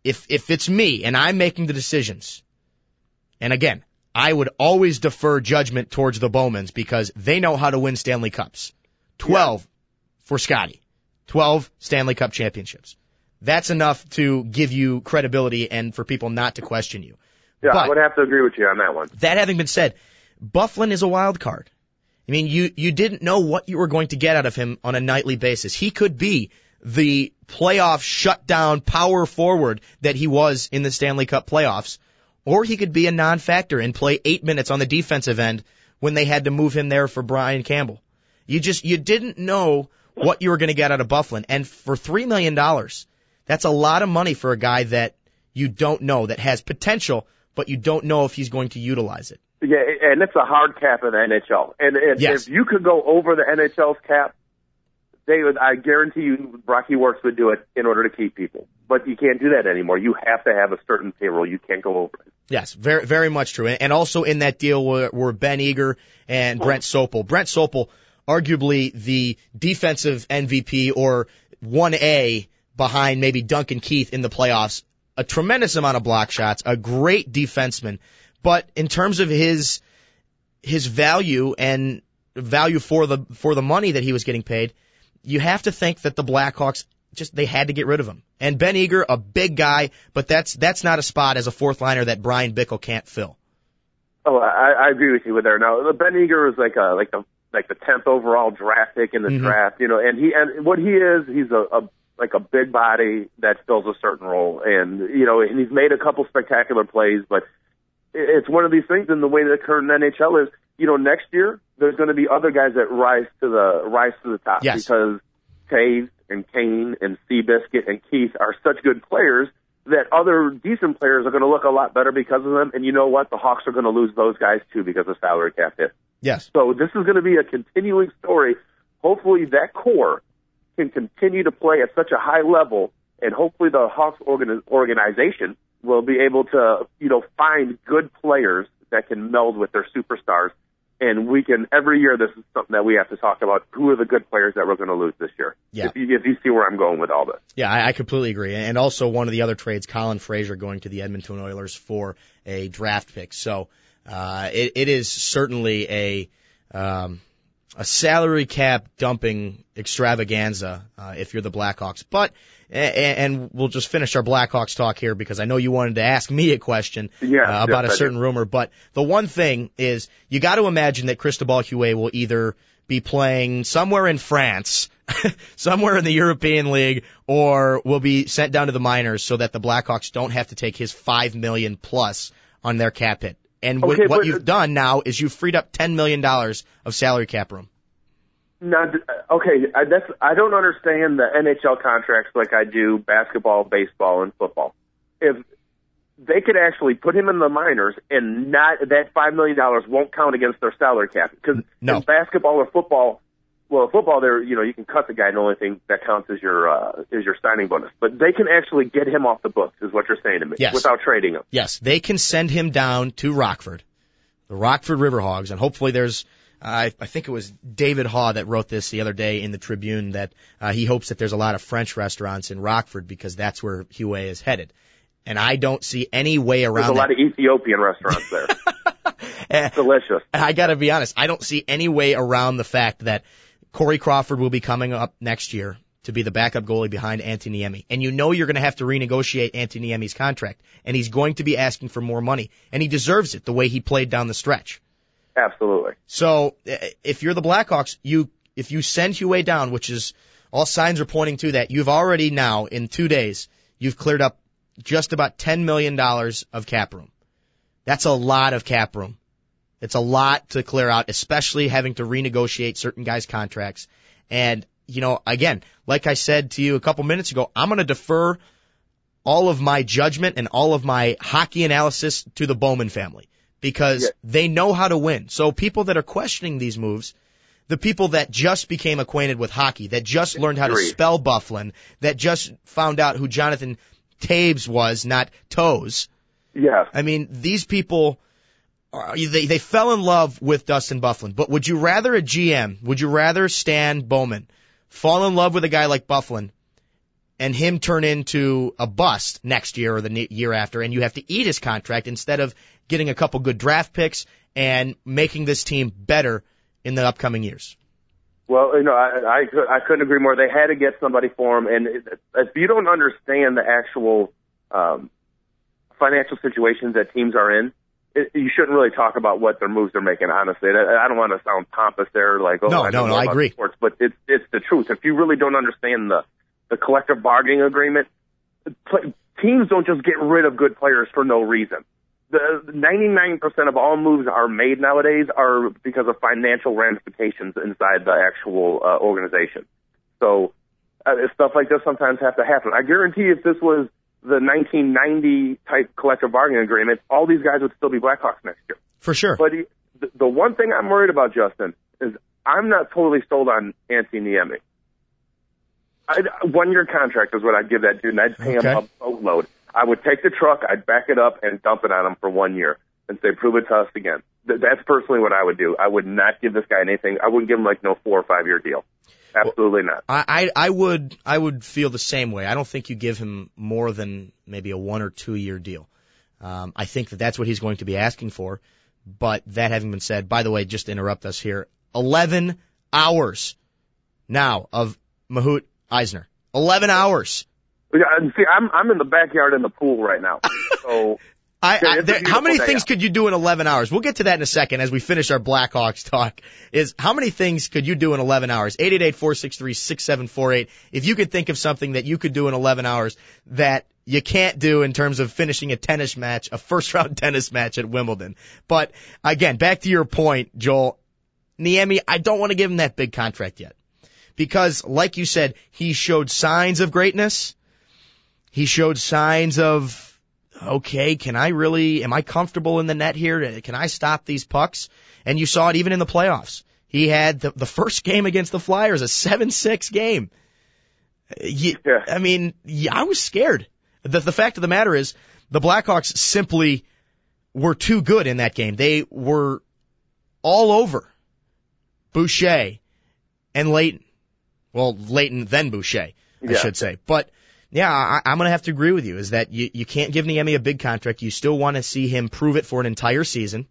if if it's me and I'm making the decisions, and again, I would always defer judgment towards the Bowmans because they know how to win Stanley Cups. Twelve for Scotty. Twelve Stanley Cup championships. That's enough to give you credibility and for people not to question you. Yeah, But- I would have to agree with you on that one. That having been said, Byfuglien is a wild card. I mean, you, you didn't know what you were going to get out of him on a nightly basis. He could be the playoff shutdown power forward that he was in the Stanley Cup playoffs, or he could be a non-factor and play eight minutes on the defensive end when they had to move him there for Brian Campbell. You just, you didn't know what you were going to get out of Byfuglien. And for three million dollars, that's a lot of money for a guy that you don't know, that has potential, but you don't know if he's going to utilize it. Yeah, and it's a hard cap in the NHL. And, and Yes. if you could go over the NHL's cap, they would. I guarantee you, Rocky Wirtz would do it in order to keep people. But you can't do that anymore. You have to have a certain payroll. You can't go over it. Yes, very very much true. And also in that deal were, were Ben Eager and Brent Sopel. Brent Sopel, arguably the defensive MVP or 1A behind maybe Duncan Keith in the playoffs. A tremendous amount of block shots, a great defenseman. But in terms of his his value and value for the for the money that he was getting paid, you have to think that the Blackhawks just they had to get rid of him. And Ben Eager, a big guy, but that's that's not a spot as a fourth liner that Bryan Bickell can't fill. Oh, I, I agree with you with there. Now, Ben Eager is like a like the like the tenth overall draft pick in the Mhm. draft, you know, and he and what he is, he's a, a like a big body that fills a certain role, and you know, and he's made a couple spectacular plays, but it's one of these things in the way that the current NHL is. You know, next year there's going to be other guys that rise to the rise to the top Yes. because Toews and Kane and Seabiscuit and Keith are such good players that other decent players are going to look a lot better because of them. And you know what? The Hawks are going to lose those guys too because of salary cap hit. Yes. So this is going to be a continuing story. Hopefully that core can continue to play at such a high level and hopefully the Hawks organi- organization will be able to, you know, find good players that can meld with their superstars. And we can every year. This is something that we have to talk about. Who are the good players that we're going to lose this year? Yeah. If you, if you see where I'm going with all this. Yeah, I, I completely agree. And also one of the other trades, Colin Fraser going to the Edmonton Oilers for a draft pick. So uh, it, it is certainly a um, a salary cap dumping extravaganza uh, if you're the Blackhawks. But and we'll just finish our Blackhawks talk here because I know you wanted to ask me a question yeah, uh, about yes, a certain rumor. But the one thing is you got to imagine that Cristobal Huet will either be playing somewhere in France, somewhere in the European League, or will be sent down to the minors so that the Blackhawks don't have to take his five million plus on their cap hit. And okay, what but, you've done now is you've freed up ten million dollars of salary cap room. Now, uh, okay, I, that's I don't understand the NHL contracts like I do basketball, baseball, and football. If they could actually put him in the minors and not that five million dollars won't count against their salary cap because no. in basketball or football, well, football there you know you can cut the guy and the only thing that counts is your uh, is your signing bonus. But they can actually get him off the books, is what you're saying to me, yes. without trading him. Yes, they can send him down to Rockford, the Rockford Riverhogs, and hopefully there's I, I think it was David Haugh that wrote this the other day in the Tribune that uh, he hopes that there's a lot of French restaurants in Rockford because that's where Huet is headed. And I don't see any way around There's a that. lot of Ethiopian restaurants there. Delicious. I got to be honest. I don't see any way around the fact that Corey Crawford will be coming up next year to be the backup goalie behind Antti Niemi. And you know you're going to have to renegotiate Antti Niemi's contract. And he's going to be asking for more money. And he deserves it the way he played down the stretch. Absolutely. So eh, if you're the Blackhawks, you if you send Huet down, which is all signs are pointing to that, you've already now in two days you've cleared up just about ten million dollars of cap room. That's a lot of cap room. It's a lot to clear out, especially having to renegotiate certain guys' contracts. And you know, again, like I said to you a couple minutes ago, I'm going to defer all of my judgment and all of my hockey analysis to the Bowman family because Yeah. they know how to win. So people that are questioning these moves, the people that just became acquainted with hockey, that just learned how to spell Byfuglien, that just found out who Jonathan Toews was, not Toes. Yes. I mean, these people, they, they fell in love with Dustin Byfuglien. But would you rather a GM, would you rather Stan Bowman fall in love with a guy like Byfuglien and him turn into a bust next year or the year after and you have to eat his contract instead of getting a couple good draft picks and making this team better in the upcoming years? Well, you know, I, I I couldn't agree more. They had to get somebody for him, and if you don't understand the actual um, financial situations that teams are in, it, you shouldn't really talk about what their moves they're making. Honestly, I, I don't want to sound pompous there, like oh, No, I no, know no, I about agree. Sports, but it's it's the truth. If you really don't understand the the collective bargaining agreement, pl- teams don't just get rid of good players for no reason. The 99% of all moves are made nowadays are because of financial ramifications inside the actual uh, organization. So uh, stuff like this sometimes have to happen. I guarantee if this was the 1990 type collective bargaining agreement, all these guys would still be Blackhawks next year. For sure. But he, the, the one thing I'm worried about, Justin, is I'm not totally sold on Antti Niemi. One year contract is what I'd give that dude, and I'd pay Okay. him a boatload. I would take the truck, I'd back it up, and dump it on him for one year and say, prove it to us again. Th- that's personally what I would do. I would not give this guy anything. I wouldn't give him like no four or five year deal. Absolutely not. I, I I would I would feel the same way. I don't think you give him more than maybe a one or two year deal. Um, I think that that's what he's going to be asking for. But that having been said, by the way, just to interrupt us here, 11 hours now of Mahut Isner. 11 hours. Yeah, and see, I'm I'm in the backyard in the pool right now. So I, I, there, how many things out. could you do in 11 hours? We'll get to that in a second as we finish our Blackhawks talk. Is how many things could you do in 11 hours? 888-463-6748. If you could think of something that you could do in 11 hours that you can't do in terms of finishing a tennis match, a first round tennis match at Wimbledon. But again, back to your point, Joel, Niemi, I don't want to give him that big contract yet. Because like you said, he showed signs of greatness. He showed signs of okay, can I really, am I comfortable in the net here? Can I stop these pucks? And you saw it even in the playoffs. He had the, the first game against the Flyers, a 7-6 game. You, Yeah. I mean, yeah, I was scared. The, the fact of the matter is, the Blackhawks simply were too good in that game. They were all over Boucher and Leighton. Well, Leighton then Boucher, I Yeah. should say. But yeah, I, I'm going to have to agree with you. Is that you, you can't give Niemi a big contract. You still want to see him prove it for an entire season,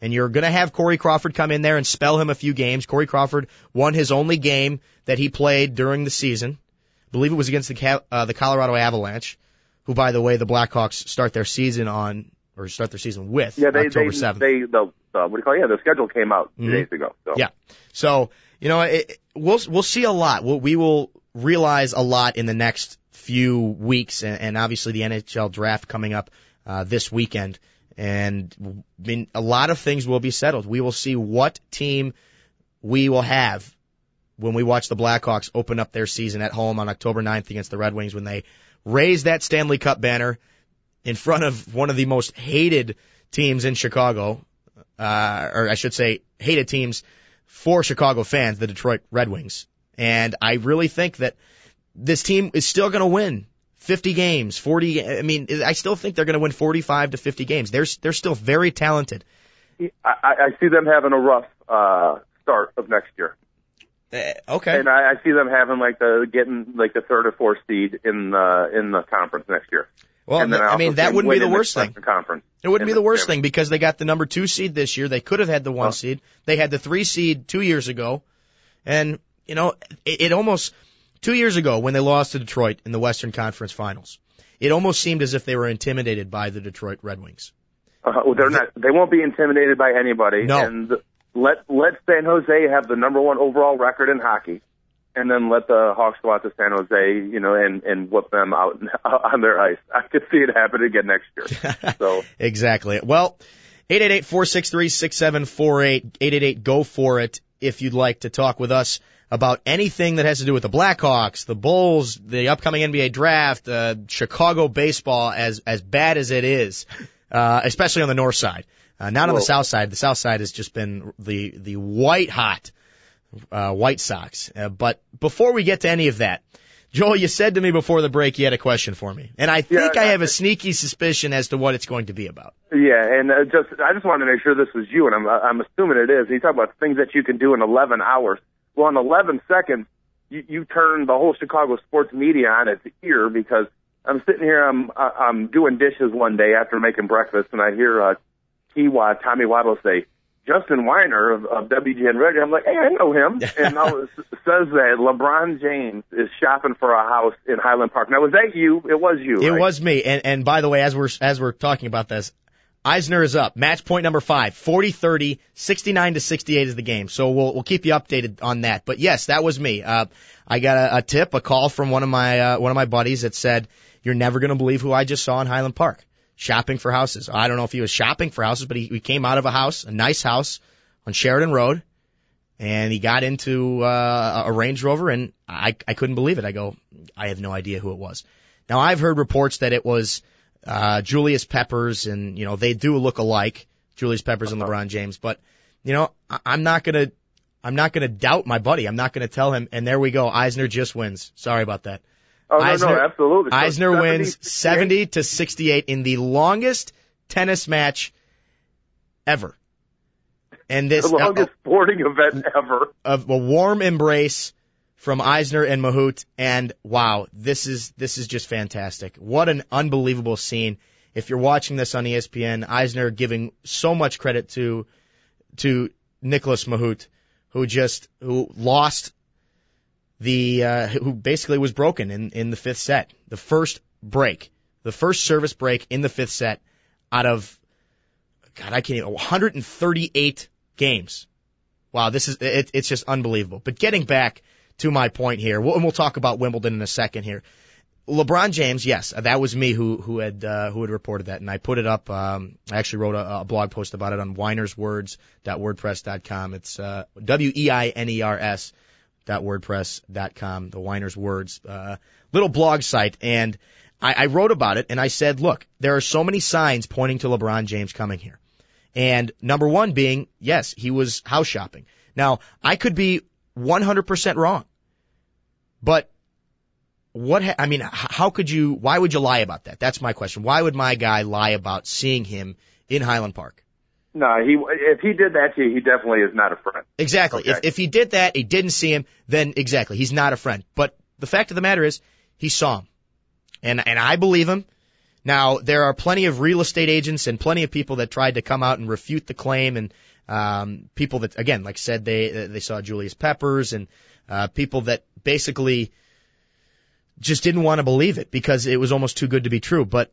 and you're going to have Corey Crawford come in there and spell him a few games. Corey Crawford won his only game that he played during the season. I believe it was against the uh, the Colorado Avalanche, who, by the way, the Blackhawks start their season on or start their season with yeah, they, October they, 7th. They, the, uh, what do you call it? Yeah, the schedule came out 2 Mhm. days ago. So. Yeah. So, you know, it, we'll, we'll see a lot. We'll, we will realize a lot in the next few weeks and, and obviously the NHL draft coming up, uh, this weekend. And a lot of things will be settled. We will see what team we will have when we watch the Blackhawks open up their season at home on October 9th against the Red Wings when they raise that Stanley Cup banner in front of one of the most hated teams in Chicago, uh, or I should say hated teams for Chicago fans, the Detroit Red Wings. And I really think that this team is still going to win 50 games, 40. I mean, I still think they're going to win 45 to 50 games. They're they're still very talented. I, I I see them having a rough uh, start of next year, Uh, okay. and I, I see them having like the getting like the third or fourth seed in the in the conference next year. Well, and then I mean, that wouldn't be the worst thing. Conference. It wouldn't be the worst thing because they got the number two seed this year. They could have had the one Huh. seed. They had the three seed two years ago. And, you know, it, it almost, two years ago when they lost to Detroit in the Western Conference Finals, it almost seemed as if they were intimidated by the Detroit Red Wings. Uh, well, they're not. They won't be intimidated by anybody. No. And let let San Jose have the number one overall record in hockey, and then let the Hawks go out to San Jose, you know, and and whip them out on their ice. I could see it happen again next year. So Exactly. Well, 888-463-6748, 888-GO for it if you'd like to talk with us about anything that has to do with the Blackhawks, the Bulls, the upcoming NBA draft, uh, Chicago baseball as, as bad as it is, uh, especially on the north side. Uh, not on the south side. The south side has just been the, the white hot, uh, White Sox. Uh, but before we get to any of that, Joel, you said to me before the break you had a question for me. And I think Yeah, I I- have a sneaky suspicion as to what it's going to be about. yeah, and uh, just I just wanted to make sure this was you, and I'm I'm assuming it is. You talk about things that you can do in 11 hours. Well, in 11 seconds, you, you turn the whole Chicago sports media on its ear because I'm sitting here, I'm I'm doing dishes one day after making breakfast, and I hear uh, Kiwa Tommy Waddle say. Justin Weiner of, of WGN Radio. I'm like, hey, I know him. And now it says that LeBron James is shopping for a house in Highland Park. Now, was that you? It was you. It right? was me. And and by the way, as we're as we're talking about this, Isner is up. Match point number five, 40-30, 69 to 68 is the game. So we'll we'll keep you updated on that. But yes, that was me. Uh, I got a, a tip, a call from one of my uh, one of my buddies that said, "You're never going to believe who I just saw in Highland Park shopping for houses." I don't know if he was shopping for houses, but he, he came out of a house, a nice house on Sheridan Road, and he got into uh, a Range Rover, and I I couldn't believe it. I go, I have no idea who it was. Now I've heard reports that it was uh, Julius Peppers, and you know they do look alike, Julius Peppers and LeBron James. But you know I, I'm not gonna I'm not gonna doubt my buddy. I'm not gonna tell him. And there we go. Isner just wins. Sorry about that. Oh, no, Isner- no, absolutely. So Isner 70, wins 70 to 68 in the longest tennis match ever. And this The longest sporting event ever. of a warm embrace from Isner and Mahut, and wow, this is this is just fantastic. What an unbelievable scene! If you're watching this on ESPN, Isner giving so much credit to to Nicolas Mahut, who just who lost the uh, who basically was broken in in the fifth set, the first break, the first service break in the fifth set out of God, I can't even 138 games. Wow, this is it, it's just unbelievable. But getting back to my point here, we'll, and we'll talk about Wimbledon in a second here. LeBron James, yes, that was me who who had uh, who had reported that, and I put it up. Um, I actually wrote a, a blog post about it on weinerswords.wordpress.com. It's uh, w e i n e r s. The Weiners Words uh, little blog site, and I, I wrote about it, and I said, look, there are so many signs pointing to LeBron James coming here. And number one being, yes, he was house shopping. Now, I could be 100% wrong. But what, ha- I mean, h- how could you, why would you lie about that? That's my question. Why would my guy lie about seeing him in Highland Park? No, he if he did that to you, he definitely is not a friend. Exactly. Okay. If, if he did that, he didn't see him, then exactly, he's not a friend. But the fact of the matter is, he saw him. And, and I believe him Now, there are plenty of real estate agents and plenty of people that tried to come out and refute the claim and um, people that, again, like I said, they they saw Julius Peppers and uh, people that basically just didn't want to believe it because it was almost too good to be true. But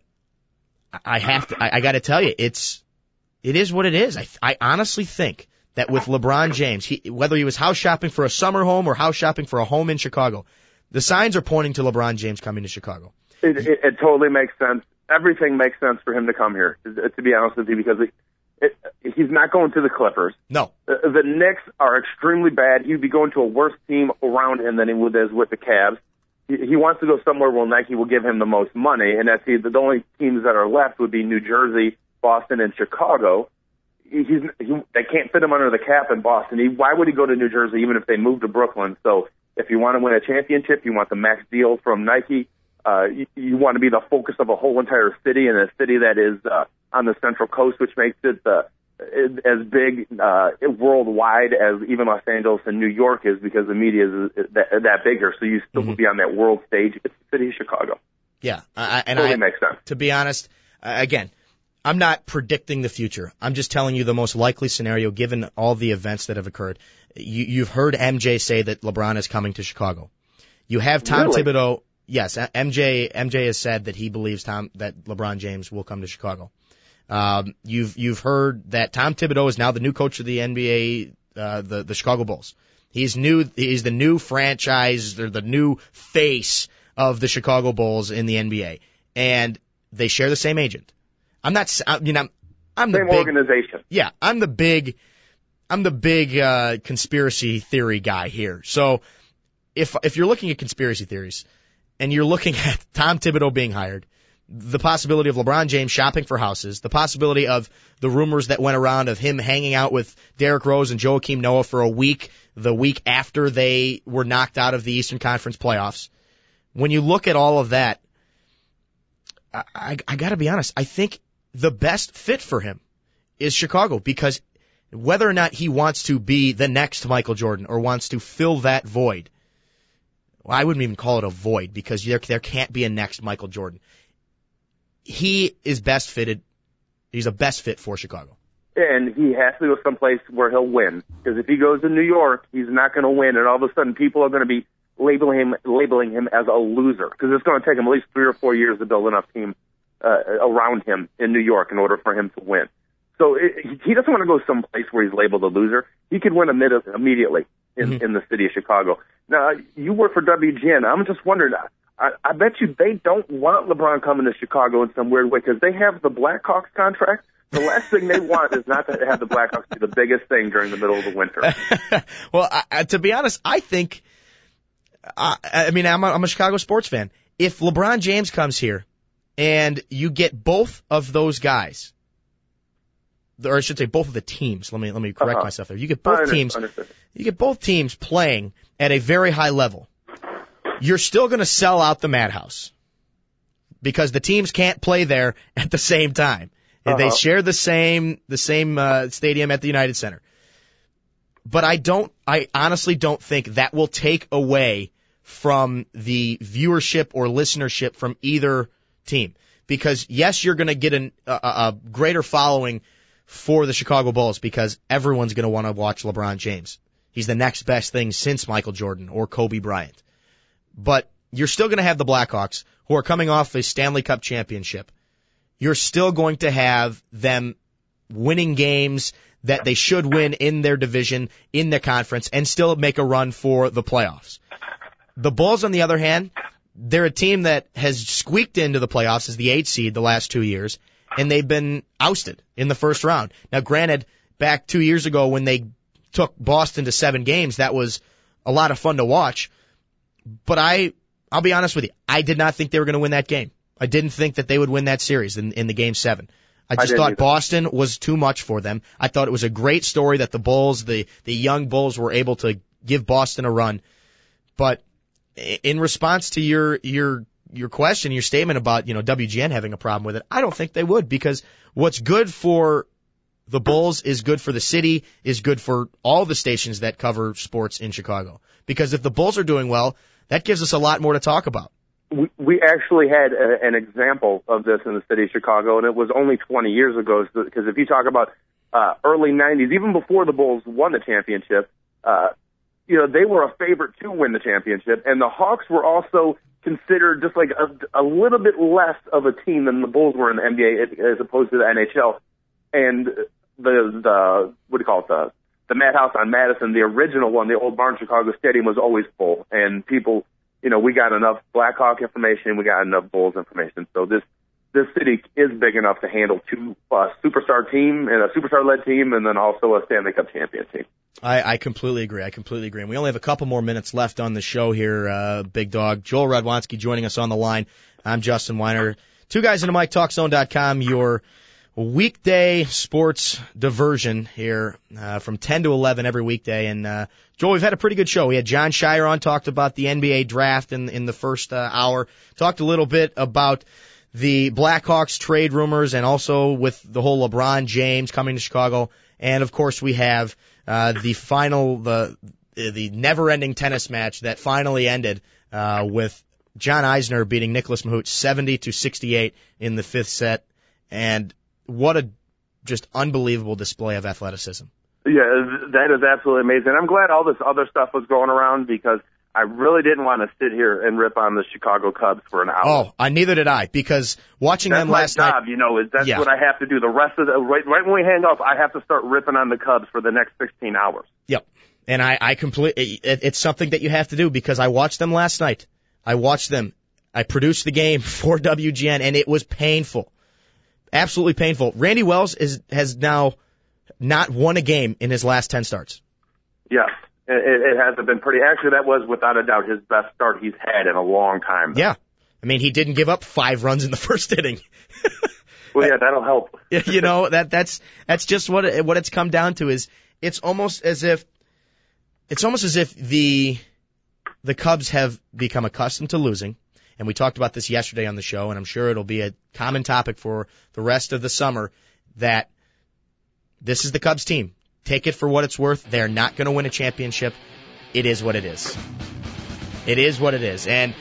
I have to, I, I got to tell you, it's it is what it is. I I honestly think that with LeBron James, he, whether he was house shopping for a summer home or house shopping for a home in Chicago, the signs are pointing to LeBron James coming to Chicago. It, it, it totally makes sense. Everything makes sense for him to come here. To be honest with you, because it, it, he's not going to the Clippers. No, the, the Knicks are extremely bad. He'd be going to a worse team around him than he would is with the Cavs. He, he wants to go somewhere where Nike will give him the most money, and that's the, the only teams that are left would be New Jersey, Boston, and Chicago. He's he, they can't fit him under the cap in Boston. He, why would he go to New Jersey even if they move to Brooklyn? So if you want to win a championship, you want the max deal from Nike. Uh, you, you want to be the focus of a whole entire city and a city that is uh, on the Central Coast, which makes it uh, as big uh, worldwide as even Los Angeles and New York is because the media is that, that big here. So you still mm-hmm. would be on that world stage. It's the city of Chicago. Yeah, I, and totally I, makes sense. To be honest, uh, again, I'm not predicting the future. I'm just telling you the most likely scenario given all the events that have occurred. You, you've heard MJ say that LeBron is coming to Chicago. You have Tom really? Thibodeau. Yes, MJ MJ has said that he believes Tom that LeBron James will come to Chicago. Um, you've you've heard that Tom Thibodeau is now the new coach of the NBA, uh, the the Chicago Bulls. He's new. He's the new franchise or the new face of the Chicago Bulls in the NBA, and they share the same agent. I'm not. I mean, I'm. I'm the same big, organization. Yeah, I'm the big. I'm the big uh, conspiracy theory guy here. So, if if you're looking at conspiracy theories, and you're looking at Tom Thibodeau being hired, the possibility of LeBron James shopping for houses, the possibility of the rumors that went around of him hanging out with Derrick Rose and Joakim Noah for a week, the week after they were knocked out of the Eastern Conference playoffs. When you look at all of that, I, I, I gotta be honest, I think the best fit for him is Chicago because whether or not he wants to be the next Michael Jordan or wants to fill that void, well, I wouldn't even call it a void because there, there can't be a next Michael Jordan. He is best fitted. He's a best fit for Chicago. And he has to go someplace where he'll win. Because if he goes to New York, he's not going to win. And all of a sudden, people are going to be labeling him labeling him as a loser because it's going to take him at least three or four years to build enough team uh, around him in New York in order for him to win. So it, he doesn't want to go someplace where he's labeled a loser. He could win immediately in, mm-hmm. in the city of Chicago. Now, you work for WGN. I'm just wondering. I, I bet you they don't want LeBron coming to Chicago in some weird way because they have the Blackhawks contract. The last thing they want is not to have the Blackhawks be the biggest thing during the middle of the winter. well, I, to be honest, I think. I, I mean, I'm a, I'm a Chicago sports fan. If LeBron James comes here and you get both of those guys, or I should say both of the teams. Let me let me correct uh-huh. myself there. You get both teams. You get both teams playing at a very high level. You're still going to sell out the Madhouse because the teams can't play there at the same time. Uh-huh. They share the same the same uh, stadium at the United Center. But I don't. I honestly don't think that will take away from the viewership or listenership from either team. Because yes, you're going to get an, a, a greater following for the Chicago Bulls because everyone's going to want to watch LeBron James. He's the next best thing since Michael Jordan or Kobe Bryant. But you're still going to have the Blackhawks who are coming off a Stanley Cup championship. You're still going to have them winning games that they should win in their division, in their conference, and still make a run for the playoffs. The Bulls, on the other hand, they're a team that has squeaked into the playoffs as the eight seed the last two years, and they've been ousted in the first round. Now, granted, back two years ago when they took Boston to seven games, that was a lot of fun to watch. But I, I'll be honest with you, I did not think they were going to win that game. I didn't think that they would win that series in, in the game seven. I just I thought either. Boston was too much for them. I thought it was a great story that the Bulls, the the young Bulls, were able to give Boston a run. But in response to your your your question, your statement about you know WGN having a problem with it, I don't think they would because what's good for the Bulls is good for the city, is good for all the stations that cover sports in Chicago. Because if the Bulls are doing well, that gives us a lot more to talk about. we, we actually had a, an example of this in the city of Chicago, and it was only 20 years ago. Because if you talk about uh, early 90s, even before the Bulls won the championship, uh, you know, they were a favorite to win the championship, and the Hawks were also considered just like a, a little bit less of a team than the Bulls were in the NBA as opposed to the NHL. And the the what do you call it the the Madhouse on Madison, the original one, the old Barn Chicago Stadium was always full, and people, you know, we got enough Blackhawk information, we got enough Bulls information, so this this city is big enough to handle two uh, superstar team and a superstar led team, and then also a Stanley Cup champion team. I, I completely agree. I completely agree. And we only have a couple more minutes left on the show here, uh, Big Dog. Joel Radwanski joining us on the line. I'm Justin Weiner. Two guys in the mic, TalkZone.com, your weekday sports diversion here uh, from 10 to 11 every weekday. And uh, Joel, we've had a pretty good show. We had Jon Scheyer on, talked about the NBA draft in in the first uh, hour, talked a little bit about the Blackhawks trade rumors, and also with the whole LeBron James coming to Chicago. And of course, we have uh, the final the the never-ending tennis match that finally ended uh, with John Isner beating Nicolas Mahut 70 to 68 in the fifth set. And what a just unbelievable display of athleticism. Yeah, that is absolutely amazing. I'm glad all this other stuff was going around because I really didn't want to sit here and rip on the Chicago Cubs for an hour. Oh, I neither did I because watching that's them last my job, night. You know, is that's Yeah. what I have to do. The rest of the right, right when we hang up, I have to start ripping on the Cubs for the next 16 hours. Yep. And I, I completely, it, it's something that you have to do because I watched them last night. I watched them. I produced the game for WGN and it was painful. Absolutely painful. Randy Wells is, has now not won a game in his last 10 starts. Yes, it, it hasn't been pretty. Actually, that was without a doubt his best start he's had in a long time. Yeah. I mean, he didn't give up five runs in the first inning. Well, yeah, that'll help. you know that that's that's just what it, what it's come down to is it's almost as if it's almost as if the the Cubs have become accustomed to losing and we talked about this yesterday on the show and I'm sure it'll be a common topic for the rest of the summer that this is the Cubs team. Take it for what it's worth. They're not going to win a championship. It is what it is. It is what it is. And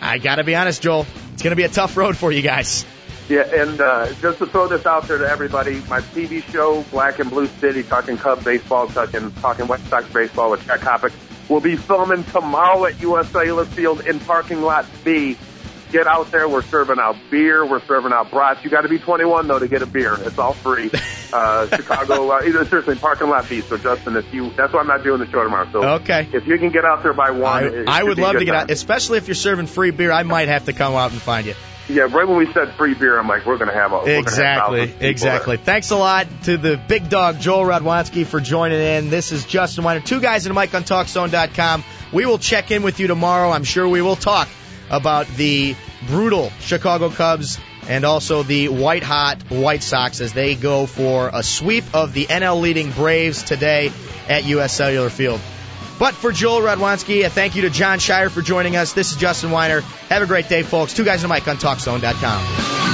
I got to be honest Joel it's going to be a tough road for you guys. Yeah, and uh, just to throw this out there to everybody, my TV show, Black and Blue City, talking Cub baseball, talking talking White Sox baseball with Jack Hoppick, will be filming tomorrow at U.S. Cellular Field in parking lot B. Get out there. We're serving out beer. We're serving out brats. You got to be 21 though to get a beer. It's all free. Uh, Chicago, uh, either seriously, parking lot B. So Justin, if you, that's why I'm not doing the show tomorrow. So Okay. if you can get out there by one, I, I would love to get time. out, especially if you're serving free beer. I might have to come out and find you. Yeah, right when we said free beer, I'm like, we're gonna have a we're have Exactly, thousands of people exactly. Thanks a lot to the big dog Joel Radwanski for joining in. This is Justin Weiner, two guys in a mic on TalkZone.com. We will check in with you tomorrow. I'm sure we will talk about the brutal Chicago Cubs and also the white hot White Sox as they go for a sweep of the NL leading Braves today at U.S. Cellular Field. But for Joel Radwanski, a thank you to Jon Scheyer for joining us. This is Justin Weiner. Have a great day, folks. Two guys in a mic on TalkZone.com.